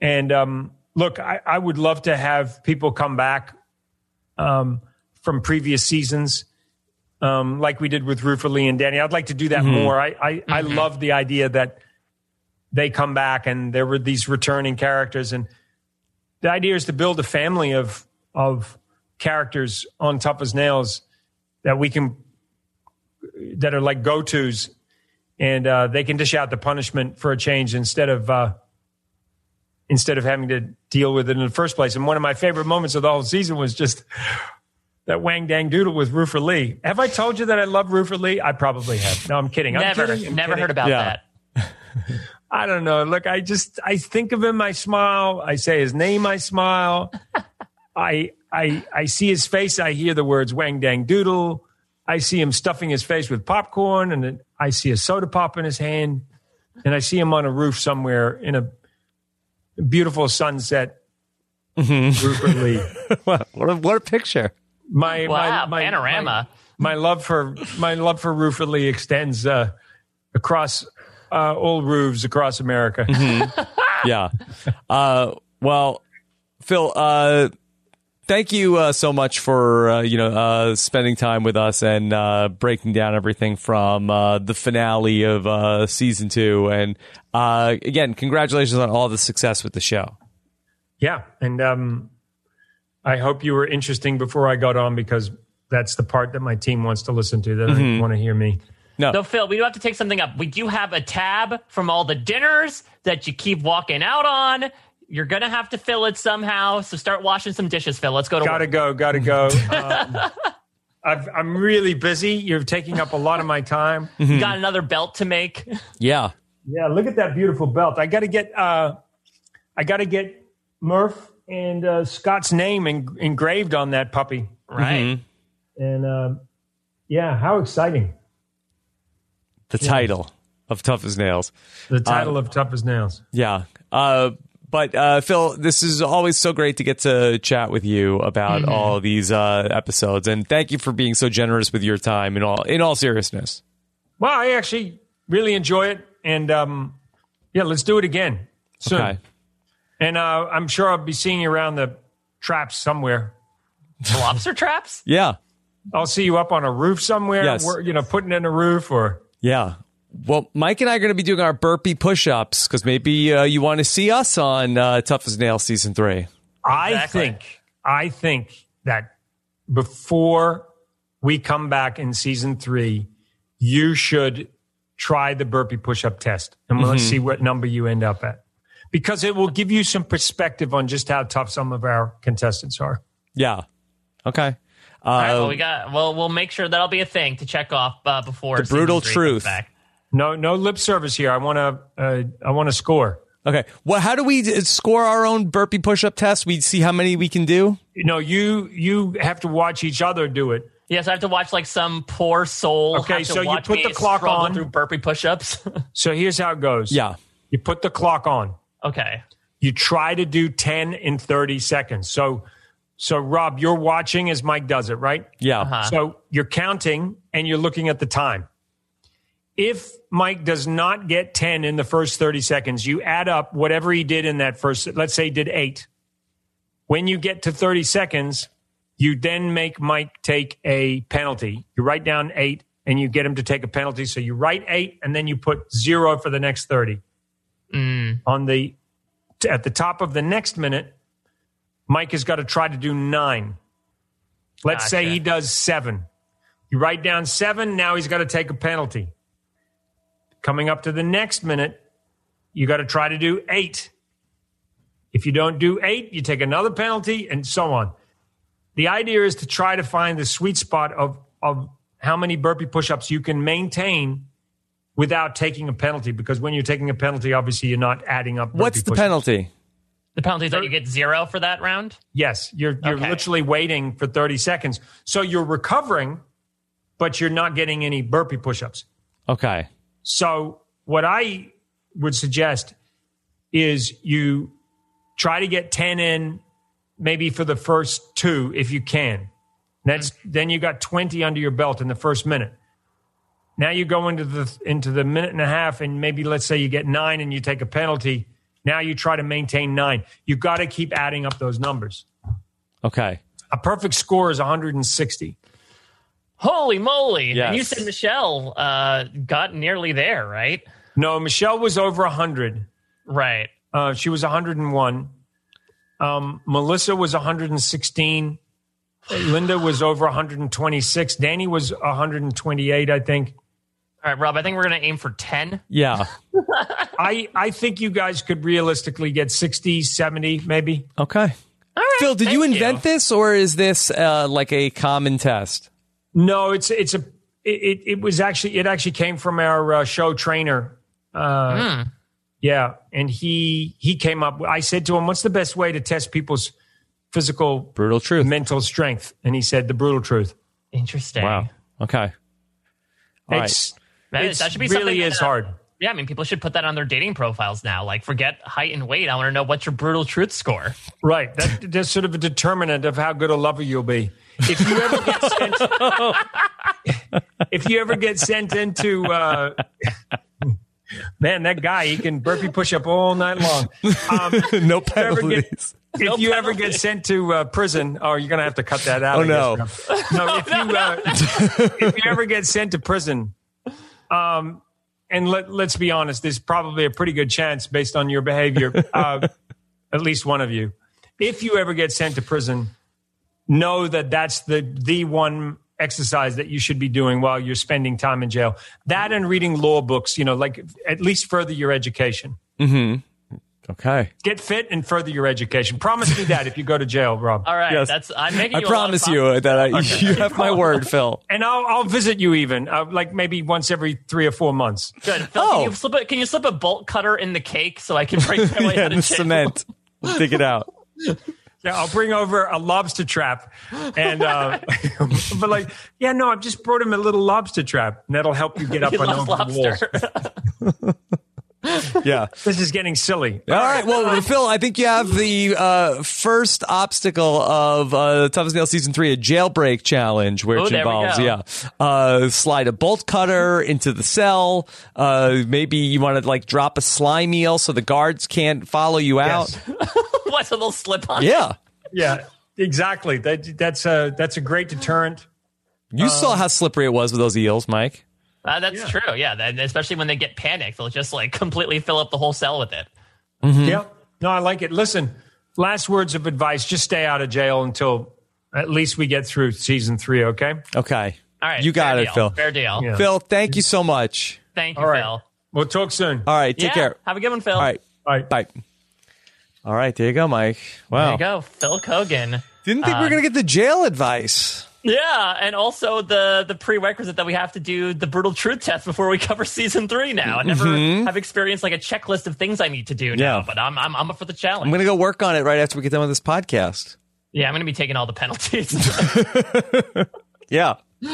and um, look, I, I would love to have people come back um, from previous seasons, um, like we did with Roofer Lee and Danny. I'd like to do that more. I I, I love the idea that they come back and there were these returning characters, and the idea is to build a family of of characters on Tough as Nails that we can that are like go tos, and uh, they can dish out the punishment for a change instead of. Uh, instead of having to deal with it in the first place. And one of my favorite moments of the whole season was just that Wang Dang Doodle with Roofer Lee. Have I told you that I love Roofer Lee? I probably have. No, I'm kidding. I'm never kidding. I'm never kidding. heard about Yeah. that. *laughs* I don't know. Look, I just I think of him, I smile. I say his name, I smile. *laughs* I I I see his face. I hear the words Wang Dang Doodle. I see him stuffing his face with popcorn, and I see a soda pop in his hand, and I see him on a roof somewhere in a beautiful sunset. Roofer Lee. *laughs* what, a, what a picture. My Wow, my, my panorama. My, my love for my love for Roofer Lee extends uh, across uh, all roofs across America. *laughs* yeah. Uh, well, Phil, uh, thank you uh, so much for uh, you know uh, spending time with us and uh, breaking down everything from uh, the finale of uh, season two. And uh, again, congratulations on all the success with the show. Yeah, and um, I hope you were interesting before I got on because that's the part that my team wants to listen to. That I want to hear me. No, So Phil, we do have to take something up. We do have a tab from all the dinners that you keep walking out on. You're gonna have to fill it somehow. So start washing some dishes, Phil. Let's go to Gotta work. go, gotta go. *laughs* Um, I've, I'm really busy. You're taking up a lot of my time. You got another belt to make. *laughs* yeah. Yeah, look at that beautiful belt. I got to get uh, I got to get Murph and uh, Scott's name en- engraved on that puppy. Right. And uh, yeah, how exciting! The title of Tough as Nails. The title of Tough as Nails. Yeah. Uh, but uh, Phil, this is always so great to get to chat with you about all these uh, episodes, and thank you for being so generous with your time. In all, in all seriousness, Well, I actually really enjoy it, and um, yeah, let's do it again soon. okay. And uh, I'm sure I'll be seeing you around the traps somewhere. *laughs* Lobster traps? Yeah. I'll see you up on a roof somewhere. Yes. you know, putting in a roof or Yeah. Well, Mike and I are going to be doing our burpee push-ups because maybe uh, you want to see us on uh, Tough as Nails season three. I Exactly. think I think that before we come back in season three, you should try the burpee push-up test, and let's see what number you end up at, because it will give you some perspective on just how tough some of our contestants are. Yeah. Okay. Uh, All right, well, we got. Well, we'll make sure that'll be a thing to check off uh, before The brutal truth. Back. No, no lip service here. I want to. Uh, I want to score. okay. Well, how do we uh, score our own burpee push-up test? We see how many we can do. You know, you you have to watch each other do it. Yes, I have to watch like some poor soul. Okay, have to so you put the clock on. through burpee push-ups. *laughs* So here's how it goes. Yeah. You put the clock on. okay. you try to do 10 in 30 seconds. So, so Rob, you're watching as Mike does it, right? Yeah. Uh-huh. So you're counting and you're looking at the time. If Mike does not get 10 in the first 30 seconds, you add up whatever he did in that first, let's say he did eight. When you get to 30 seconds, you then make Mike take a penalty. You write down eight and you get him to take a penalty. So you write eight and then you put zero for the next 30 on the at the top of the next minute, Mike has got to try to do nine. Let's say he does seven. You write down seven, now he's got to take a penalty. Coming up to the next minute, you got to try to do eight. If you don't do eight, you take another penalty and so on. The idea is to try to find the sweet spot of, of how many burpee push ups you can maintain without taking a penalty because when you're taking a penalty, obviously you're not adding up. What's the push-ups. penalty? The penalty is that you get zero for that round. Yes, you're you're Okay. literally waiting for 30 seconds. So you're recovering, but you're not getting any burpee push-ups. Okay. So what I would suggest is you try to get 10 in maybe for the first two if you can. That's mm-hmm. then you got 20 under your belt in the first minute. Now you go into the into the minute and a half and maybe let's say you get 9 and you take a penalty. Now you try to maintain 9. You've got to keep adding up those numbers. Okay. A perfect score is 160. Holy moly! Yes. And you said Michelle uh, got nearly there, right? No, Michelle was over 100. Right. Uh, she was 101. Um, Melissa was 116. Linda was over 126. Danny was 128, I think. All right, Rob. I think we're going to aim for ten. Yeah. *laughs* I, I think you guys could realistically get 60, 70, maybe. Okay. All right. Phil, did you thank invent this or is this uh, like a common test? No, it's it's a it, it, it was actually it actually came from our uh, show trainer. Uh, Yeah, and he he came up. I said to him, "What's the best way to test people's physical, Brutal truth. mental strength?" And he said, "The brutal truth." Interesting. Wow. Okay. All right. It's, That, it's that should be really something is that- hard. Yeah, I mean, people should put that on their dating profiles now. Like, forget height and weight. I want to know what's your brutal truth score. Right. That, that's sort of a determinant of how good a lover you'll be. If you ever get *laughs* sent, if you ever get sent into, uh, *laughs* man, that guy he can burpee push up all night long. Um, *laughs* no if you ever get- penalties. if you ever get sent to uh, prison, oh, you're gonna have to cut that out. Oh, I no. no. If you uh, if you ever get sent to prison, um, and let let's be honest, there's probably a pretty good chance based on your behavior, *laughs* uh, at least one of you. If you ever get sent to prison, know that that's the the one exercise that you should be doing while you're spending time in jail. That and reading law books, you know, like at least further your education. Okay. Get fit and further your education. Promise me that if you go to jail, Rob. All right, Yes. that's I'm making. I You a lot of promise you that I, *laughs* you have my word, Phil. And I'll, I'll visit you even, uh, like maybe once every three or four months. Good. Phil, Oh. can you slip a can you slip a bolt cutter in the cake so I can break *laughs* my way yeah, out the of jail? cement. Dig it out. *laughs* Yeah, I'll bring over a lobster trap, and uh, but like, yeah, no, I've just brought him a little lobster trap, and that'll help you get up on and over the walls. *laughs* Yeah. This is getting silly. All right. Well, Phil, I think you have the uh, first obstacle of uh, Tough as Nails Season 3, a jailbreak challenge, which Oh, involves, yeah, uh, slide a bolt cutter into the cell. Uh, maybe you want to, like, drop a slime eel so the guards can't follow you out. Yes. *laughs* What's a little slip on? Yeah. Yeah, exactly. That that's a that's a great deterrent. You Um, saw how slippery it was with those eels, Mike. Uh, that's true. Yeah, that, especially when they get panicked, they'll just like *laughs* completely fill up the whole cell with it. Mm-hmm. Yeah. No, I like it. Listen, last words of advice: just stay out of jail until at least we get through season three. Okay. Okay. All right, You got it, deal. Phil. Fair deal. Yeah. Phil, thank you so much. Thank you, All right. Phil. We'll talk soon. All right. Take yeah, care. Have a good one, Phil. All right. Bye. Bye. All right. There you go, Mike. Wow. There you go, Phil Keoghan. Didn't think we were going to get the jail advice. Yeah, and also the the prerequisite that we have to do the brutal truth test before we *laughs* cover season three. Now, I never have experienced like a checklist of things I need to do now, Yeah. but I'm I'm, I'm up for the challenge. I'm going to go work on it right after we get done with this podcast. yeah, I'm going to be taking all the penalties. *laughs* Yeah. *laughs*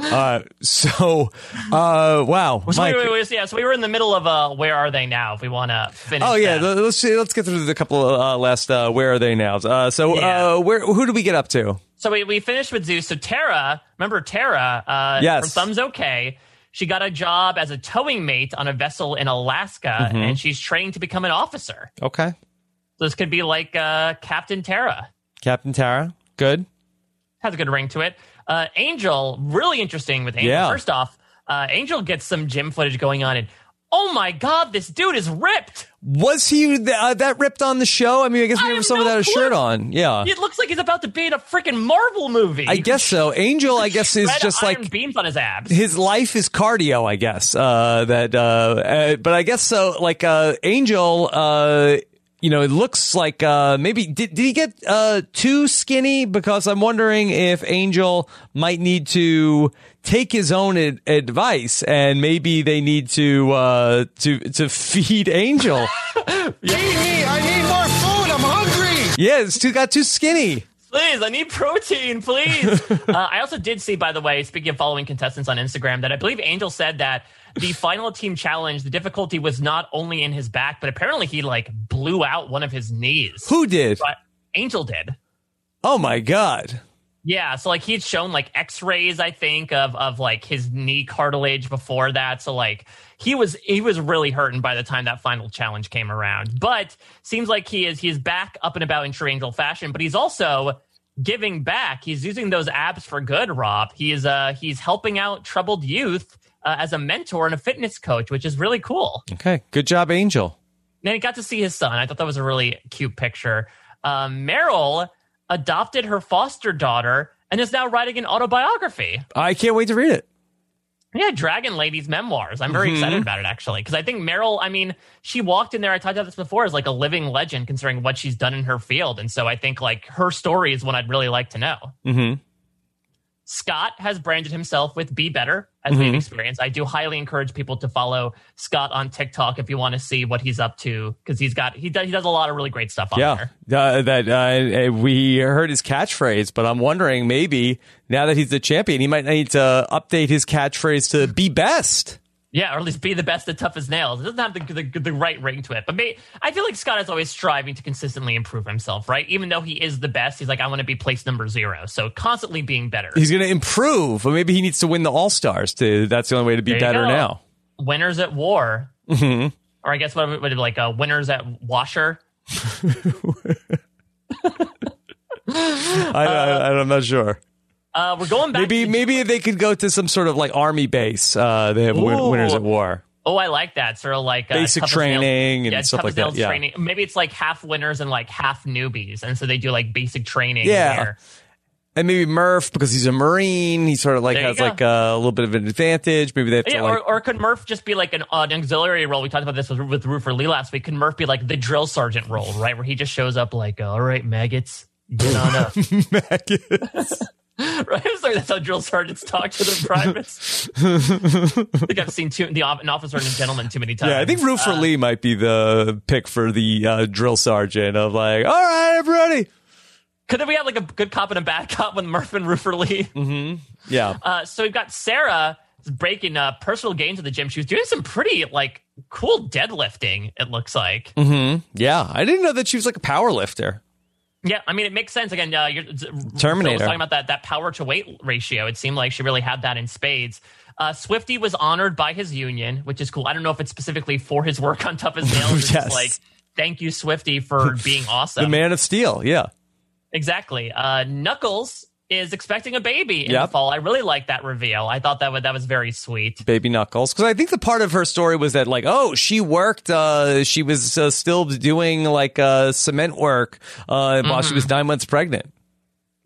uh, so, uh, wow. so wait, wait, wait, yeah, so we were in the middle of uh, where are they now? If we want to finish. Oh yeah, that. let's see, let's get through the couple of uh, last. Uh, where are they now? Uh, so Yeah. uh, where who do we get up to? So we, we finished with Zeus. So Tara, remember Tara uh, Yes. from Thumbs OK? She got a job as a towing mate on a vessel in Alaska, Mm-hmm. and she's training to become an officer. Okay, So this could be like uh, Captain Tara. Captain Tara. Good. Has a good ring to it. Uh, Angel, really interesting with Angel. Yeah. First off, uh, Angel gets some gym footage going on, and oh my god, this dude is ripped. Was he th- uh, that ripped on the show? I mean, I guess we I never have saw no without a shirt on. Yeah, It looks like he's about to be in a freaking Marvel movie. I guess so. Angel, I guess, is just like beams on his abs. his life is cardio, I guess. Uh, that, uh, uh, but I guess so. Like uh, Angel, uh, you know, it looks like uh, maybe did, did he get uh, too skinny? Because I'm wondering if Angel might need to take his own ad- advice, and maybe they need to uh, to to *laughs* feed Angel. *laughs* Feed me! I need more food. I'm hungry. yeah, it's too got too skinny. Please, I need protein, please. *laughs* uh, I also did see, by the way, speaking of following contestants on Instagram, that I believe Angel said that the final team challenge, the difficulty was not only in his back, but apparently he like blew out one of his knees. Who did? But Angel did. Oh my god. Yeah, so like he'd shown like X-rays, I think, of of like his knee cartilage before that. So like he was he was really hurting by the time that final challenge came around. But seems like he is he is back up and about in true Angel fashion. But he's also giving back. He's using those abs for good. Rob. He's uh he's helping out troubled youth uh, as a mentor and a fitness coach, which is really cool. Okay, good job, Angel. And he got to see his son. I thought that was a really cute picture. Um, Meryl adopted her foster daughter and is now writing an autobiography. I can't wait to read it. Yeah, Dragon Lady's memoirs. I'm very excited about it actually because I think Meryl. I mean, she walked in there. I talked about this before as like a living legend, considering what she's done in her field, and so I think like her story is one I'd really like to know. Mm-hmm. Scott has branded himself with Be Better as we've experienced. I do highly encourage people to follow Scott on TikTok if you want to see what he's up to because he's got he does he does a lot of really great stuff on Yeah, there. uh, that uh, we heard his catchphrase, but I'm wondering maybe now that he's the champion, he might need to update his catchphrase to "be best." Yeah, or at least be the best at tough as nails. It doesn't have the, the, the right ring to it. But may, I feel like Scott is always striving to consistently improve himself, right? Even though he is the best, he's like, I want to be place number zero. So constantly being better. He's going to improve, but maybe he needs to win the All Stars. To that's the only way to be There better now. Winners at war. Mhm. Or I guess what, what like uh, winners at washer. *laughs* I, I, I'm not sure. Uh, we're going back. Maybe to- maybe they could go to some sort of like army base. Uh, they have win- winners at war. Oh, I like that. Sort of like uh, Basic Tough as Nails- training and yeah, stuff like that, yeah. Training. Maybe it's like half winners and like half newbies, and so they do like basic training. Yeah. where- And maybe Murph because he's a Marine. He sort of like has go. like a little bit of an advantage. Maybe they have to Yeah, like. or, or could Murph just be like an, uh, an auxiliary role? We talked about this with, with Roofer Lee last week. Could Murph be like the drill sergeant role, right? Where he just shows up like, all right, maggots, get on up. *laughs* *laughs* right? I'm sorry, that's how drill sergeants talk to their privates. I think I've seen too, the, an officer and a gentleman too many times. yeah, I think Roofer Uh, Lee might be the pick for the uh, drill sergeant of like, all right, everybody. Could then we have like a good cop and a bad cop with Murph and Roofer Lee? Mm-hmm. Yeah. Uh, so we've got Sarah breaking uh, personal gains at the gym. She was doing some pretty like cool deadlifting. It looks like. Mm-hmm. Yeah. I didn't know that she was like a power lifter. Yeah, I mean, it makes sense. Again, uh, you're, Terminator. Was talking about that that power to weight ratio. It seemed like she really had that in spades. Uh, Swifty was honored by his union, which is cool. I don't know if it's specifically for his work on Tough as Nails. *laughs* Yes. like, thank you, Swifty, for *laughs* being awesome. The Man of Steel. Yeah. Exactly. Uh, Knuckles is expecting a baby in Yep. the fall. I really like that reveal. I thought that was, that was very sweet. Baby Knuckles, because I think the part of her story was that like, oh, she worked, uh, she was uh, still doing like uh, cement work uh, while she was nine months pregnant.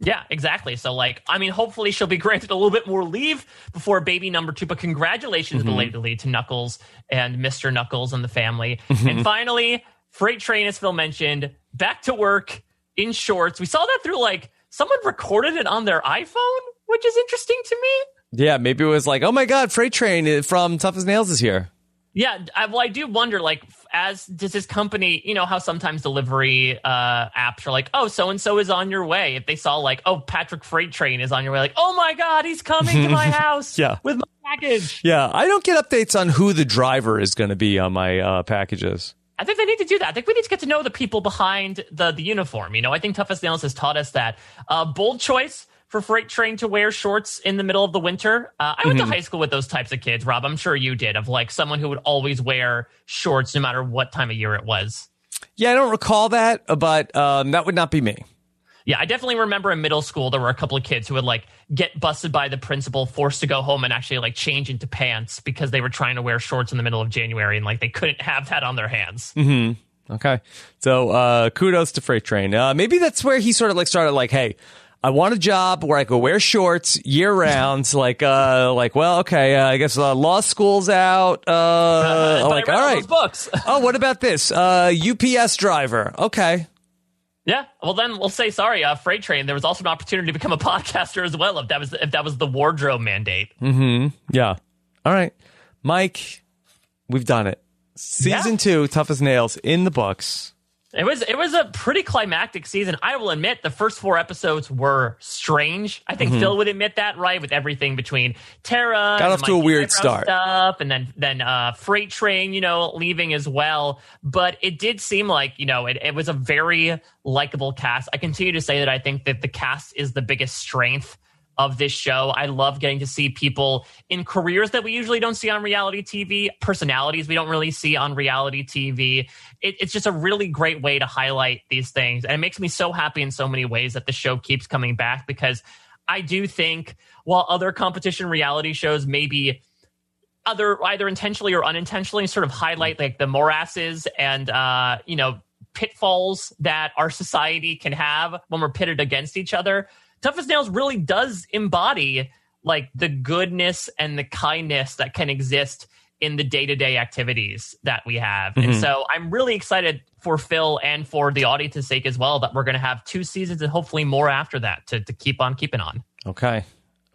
Yeah, exactly. So, like, I mean, hopefully she'll be granted a little bit more leave before baby number two. But congratulations Mm-hmm. belatedly to Knuckles and Mr. Knuckles and the family. Mm-hmm. And finally, Freight Train, as Phil mentioned, back to work in shorts. We saw that through like someone recorded it on their iPhone, which is interesting to me. Yeah, maybe it was like, oh my god, Freight Train from Tough as Nails is here. Yeah, I, well, I do wonder, like, as does his company, you know, how sometimes delivery uh, apps are like, oh, so and so is on your way. If they saw, like, oh, Patrick Freight Train is on your way, like, oh my God, he's coming to my *laughs* house Yeah. with my package. Yeah, I don't get updates on who the driver is going to be on my uh, packages. I think they need to do that. I think we need to get to know the people behind the the uniform. You know, I think Tough as Nails has taught us that. Uh, bold choice for Freight Train to wear shorts in the middle of the winter. Uh, I went to high school with those types of kids, Rob. I'm sure you did, of like someone who would always wear shorts no matter what time of year it was. Yeah, I don't recall that, but um, that would not be me. Yeah, I definitely remember in middle school there were a couple of kids who would like get busted by the principal, forced to go home and actually like change into pants because they were trying to wear shorts in the middle of January and like they couldn't have that on their hands. Mm-hmm. Okay. So uh kudos to Freight Train. Uh maybe that's where he sort of like started like, hey, I want a job where I could wear shorts year round. *laughs* like uh like, well, okay, uh, I guess uh, law school's out. Uh *laughs* like, all all right. books. *laughs* oh, what about this? Uh UPS driver. Okay. Yeah, well then we'll say sorry, uh, Freight Train. There was also an opportunity to become a *laughs* podcaster as well if that was if that was the wardrobe mandate. Hmm. Yeah. All right. Mike, we've done it. Season Yeah. 2, Tough as Nails in the books. It was it was a pretty climactic season. I will admit the first four episodes were strange. I think Phil would admit that, right? With everything between Tara, Mm-hmm. Got and off to a weird start. stuff, and then then uh, Freight Train, you know, leaving as well. But it did seem like you know it, it was a very likable cast. I continue to say that I think that the cast is the biggest strength of this show. I love getting to see people in careers that we usually don't see on reality TV, personalities we don't really see on reality TV. It, it's just a really great way to highlight these things. And it makes me so happy in so many ways that the show keeps coming back because I do think while other competition reality shows maybe other either intentionally or unintentionally sort of highlight like the morasses and uh you know pitfalls that our society can have when we're pitted against each other tough as nails really does embody like the goodness and the kindness that can exist in the day-to-day activities that we have. And mm-hmm. so i'm really excited for phil and for the audience's sake as well that we're going to have two seasons and hopefully more after that to, to keep on keeping on. Okay.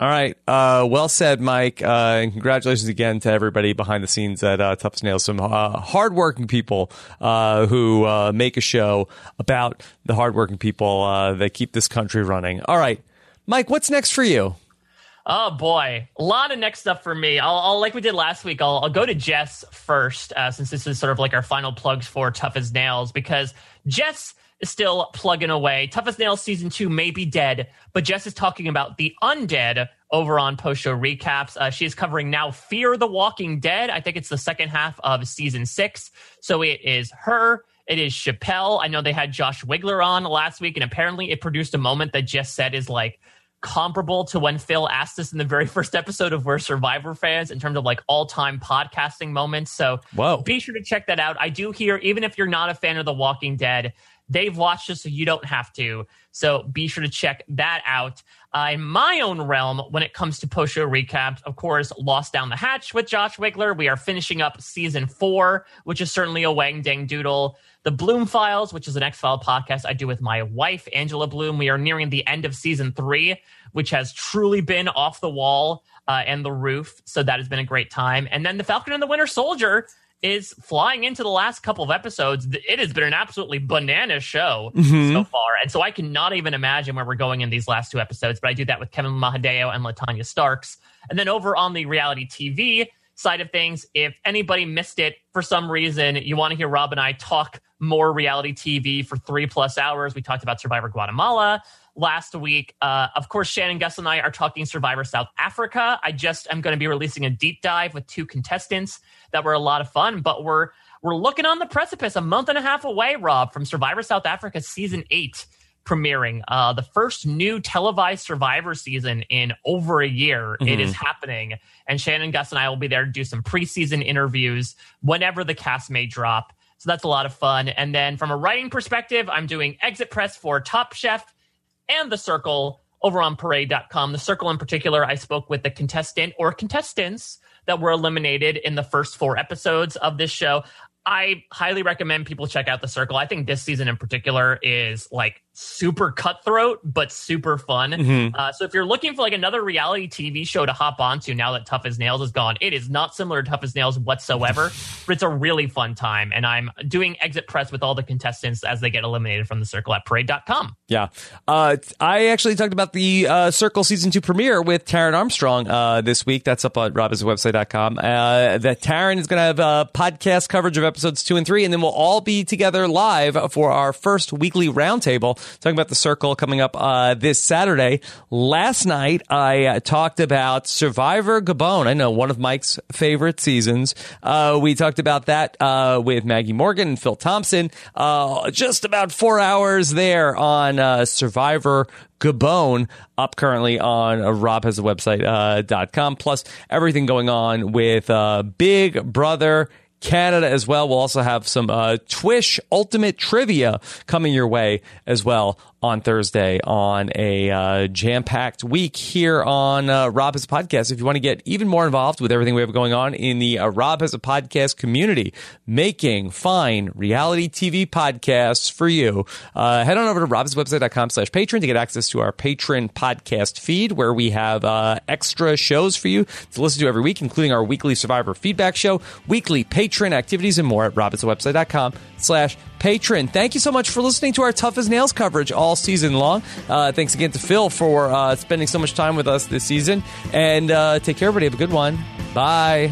All right. Uh, well said, Mike. Uh, and congratulations again to everybody behind the scenes at uh, Tough as Nails. Some uh, hardworking people uh, who uh, make a show about the hardworking people uh, that keep this country running. All right. Mike, what's next for you? Oh boy, a lot of next stuff for me. I'll, I'll like we did last week. I'll, I'll go to Jess first, since this is sort of like our final plugs for Tough as Nails, because Jess is still plugging away. Tough as Nails season two may be dead, but Jess is talking about the undead over on post show recaps. Uh, she is covering now Fear the Walking Dead. I think it's the second half of season six. So it is her. It is Chappelle. I know they had Josh Wigler on last week, and apparently it produced a moment that Jess said is like comparable to when Phil asked us in the very *laughs* first episode of We're Survivor fans in terms of like all time podcasting moments. So Whoa. be sure to check that out. I do hear, even if you're not a fan of The Walking Dead, they've watched it so you don't have to. So be sure to check that out. Uh, in my own realm, when it comes to post show recaps, of course, Lost Down the Hatch with Josh Wigler. We are finishing up season four, which is certainly a Wang Dang Doodle. The Bloom Files, which is an X File podcast I do with my wife, Angela Bloom. We are nearing the end of season three, which has truly been off the wall uh, and the roof. So that has been a great time. And then The Falcon and the Winter Soldier is flying into the last couple of episodes. It has been an absolutely banana show mm-hmm. so far. And so I cannot even imagine where we're going in these last two episodes, but I do that with Kevin Mahadeo and Latanya Starks. And then over on the reality TV side of things, if anybody missed it for some reason, you want to hear Rob and I talk more reality TV for three plus hours. We talked about Survivor Guatemala last week. Uh, of course, Shannon Gus and I are talking Survivor South Africa. I just am going to be releasing a deep dive with two contestants that were a lot of fun, but we're we're looking on the precipice, a month and a half away, Rob, from Survivor South Africa season eight premiering uh, the first new televised Survivor season in over a year. It is happening, and Shannon, Gus, and I will be there to do some preseason interviews whenever the cast may drop. So that's a lot of fun. And then from a writing perspective, I'm doing exit press for Top Chef and The Circle over on parade.com. The Circle in particular, I spoke with the contestant or contestants that were eliminated in the first four episodes of this show. I highly recommend people check out The Circle. I think this season in particular is like super cutthroat, but super fun. Uh, so if you're looking for like another reality TV show to hop onto now that Tough as Nails is gone, it is not similar to Tough as Nails whatsoever, *laughs* but it's a really fun time. And I'm doing exit press with all the contestants as they get eliminated from The Circle at parade.com. Yeah. Uh, I actually talked about the uh, Circle Season 2 premiere with Taryn Armstrong uh, this week. That's up on robhasawebsite.com. Uh, that Taryn is going to have uh, podcast coverage of episodes 2 and 3, and then we'll all be together live for our first weekly roundtable talking about the Circle coming up uh, this Saturday. Last night, I uh, talked about Survivor Gabon. I know one of Mike's favorite seasons. Uh, we talked about that uh, with Maggie Morgan and Phil Thompson. Uh, just about four hours there on uh, Survivor Gabon up currently on uh, Rob has a website uh, dot com plus everything going on with uh, Big Brother Canada as well. We'll also have some uh, Twish Ultimate Trivia coming your way as well on Thursday on a uh, jam packed week here on uh, Rob has a podcast. If you want to get even more involved with everything we have going on in the uh, Rob has a podcast community, making fine reality TV podcasts for you, uh, head on over to robhasawebsite.com slash patron to get access to our patron podcast feed where we have uh, extra shows for you to listen to every week, including our weekly survivor feedback show, weekly patron activities, and more at robhasawebsite.com slash patron. Thank you so much for listening to our Tough as Nails coverage all season long. Uh, thanks again to Phil for uh, spending so much time with us this season. And uh, take care, everybody. Have a good one. Bye.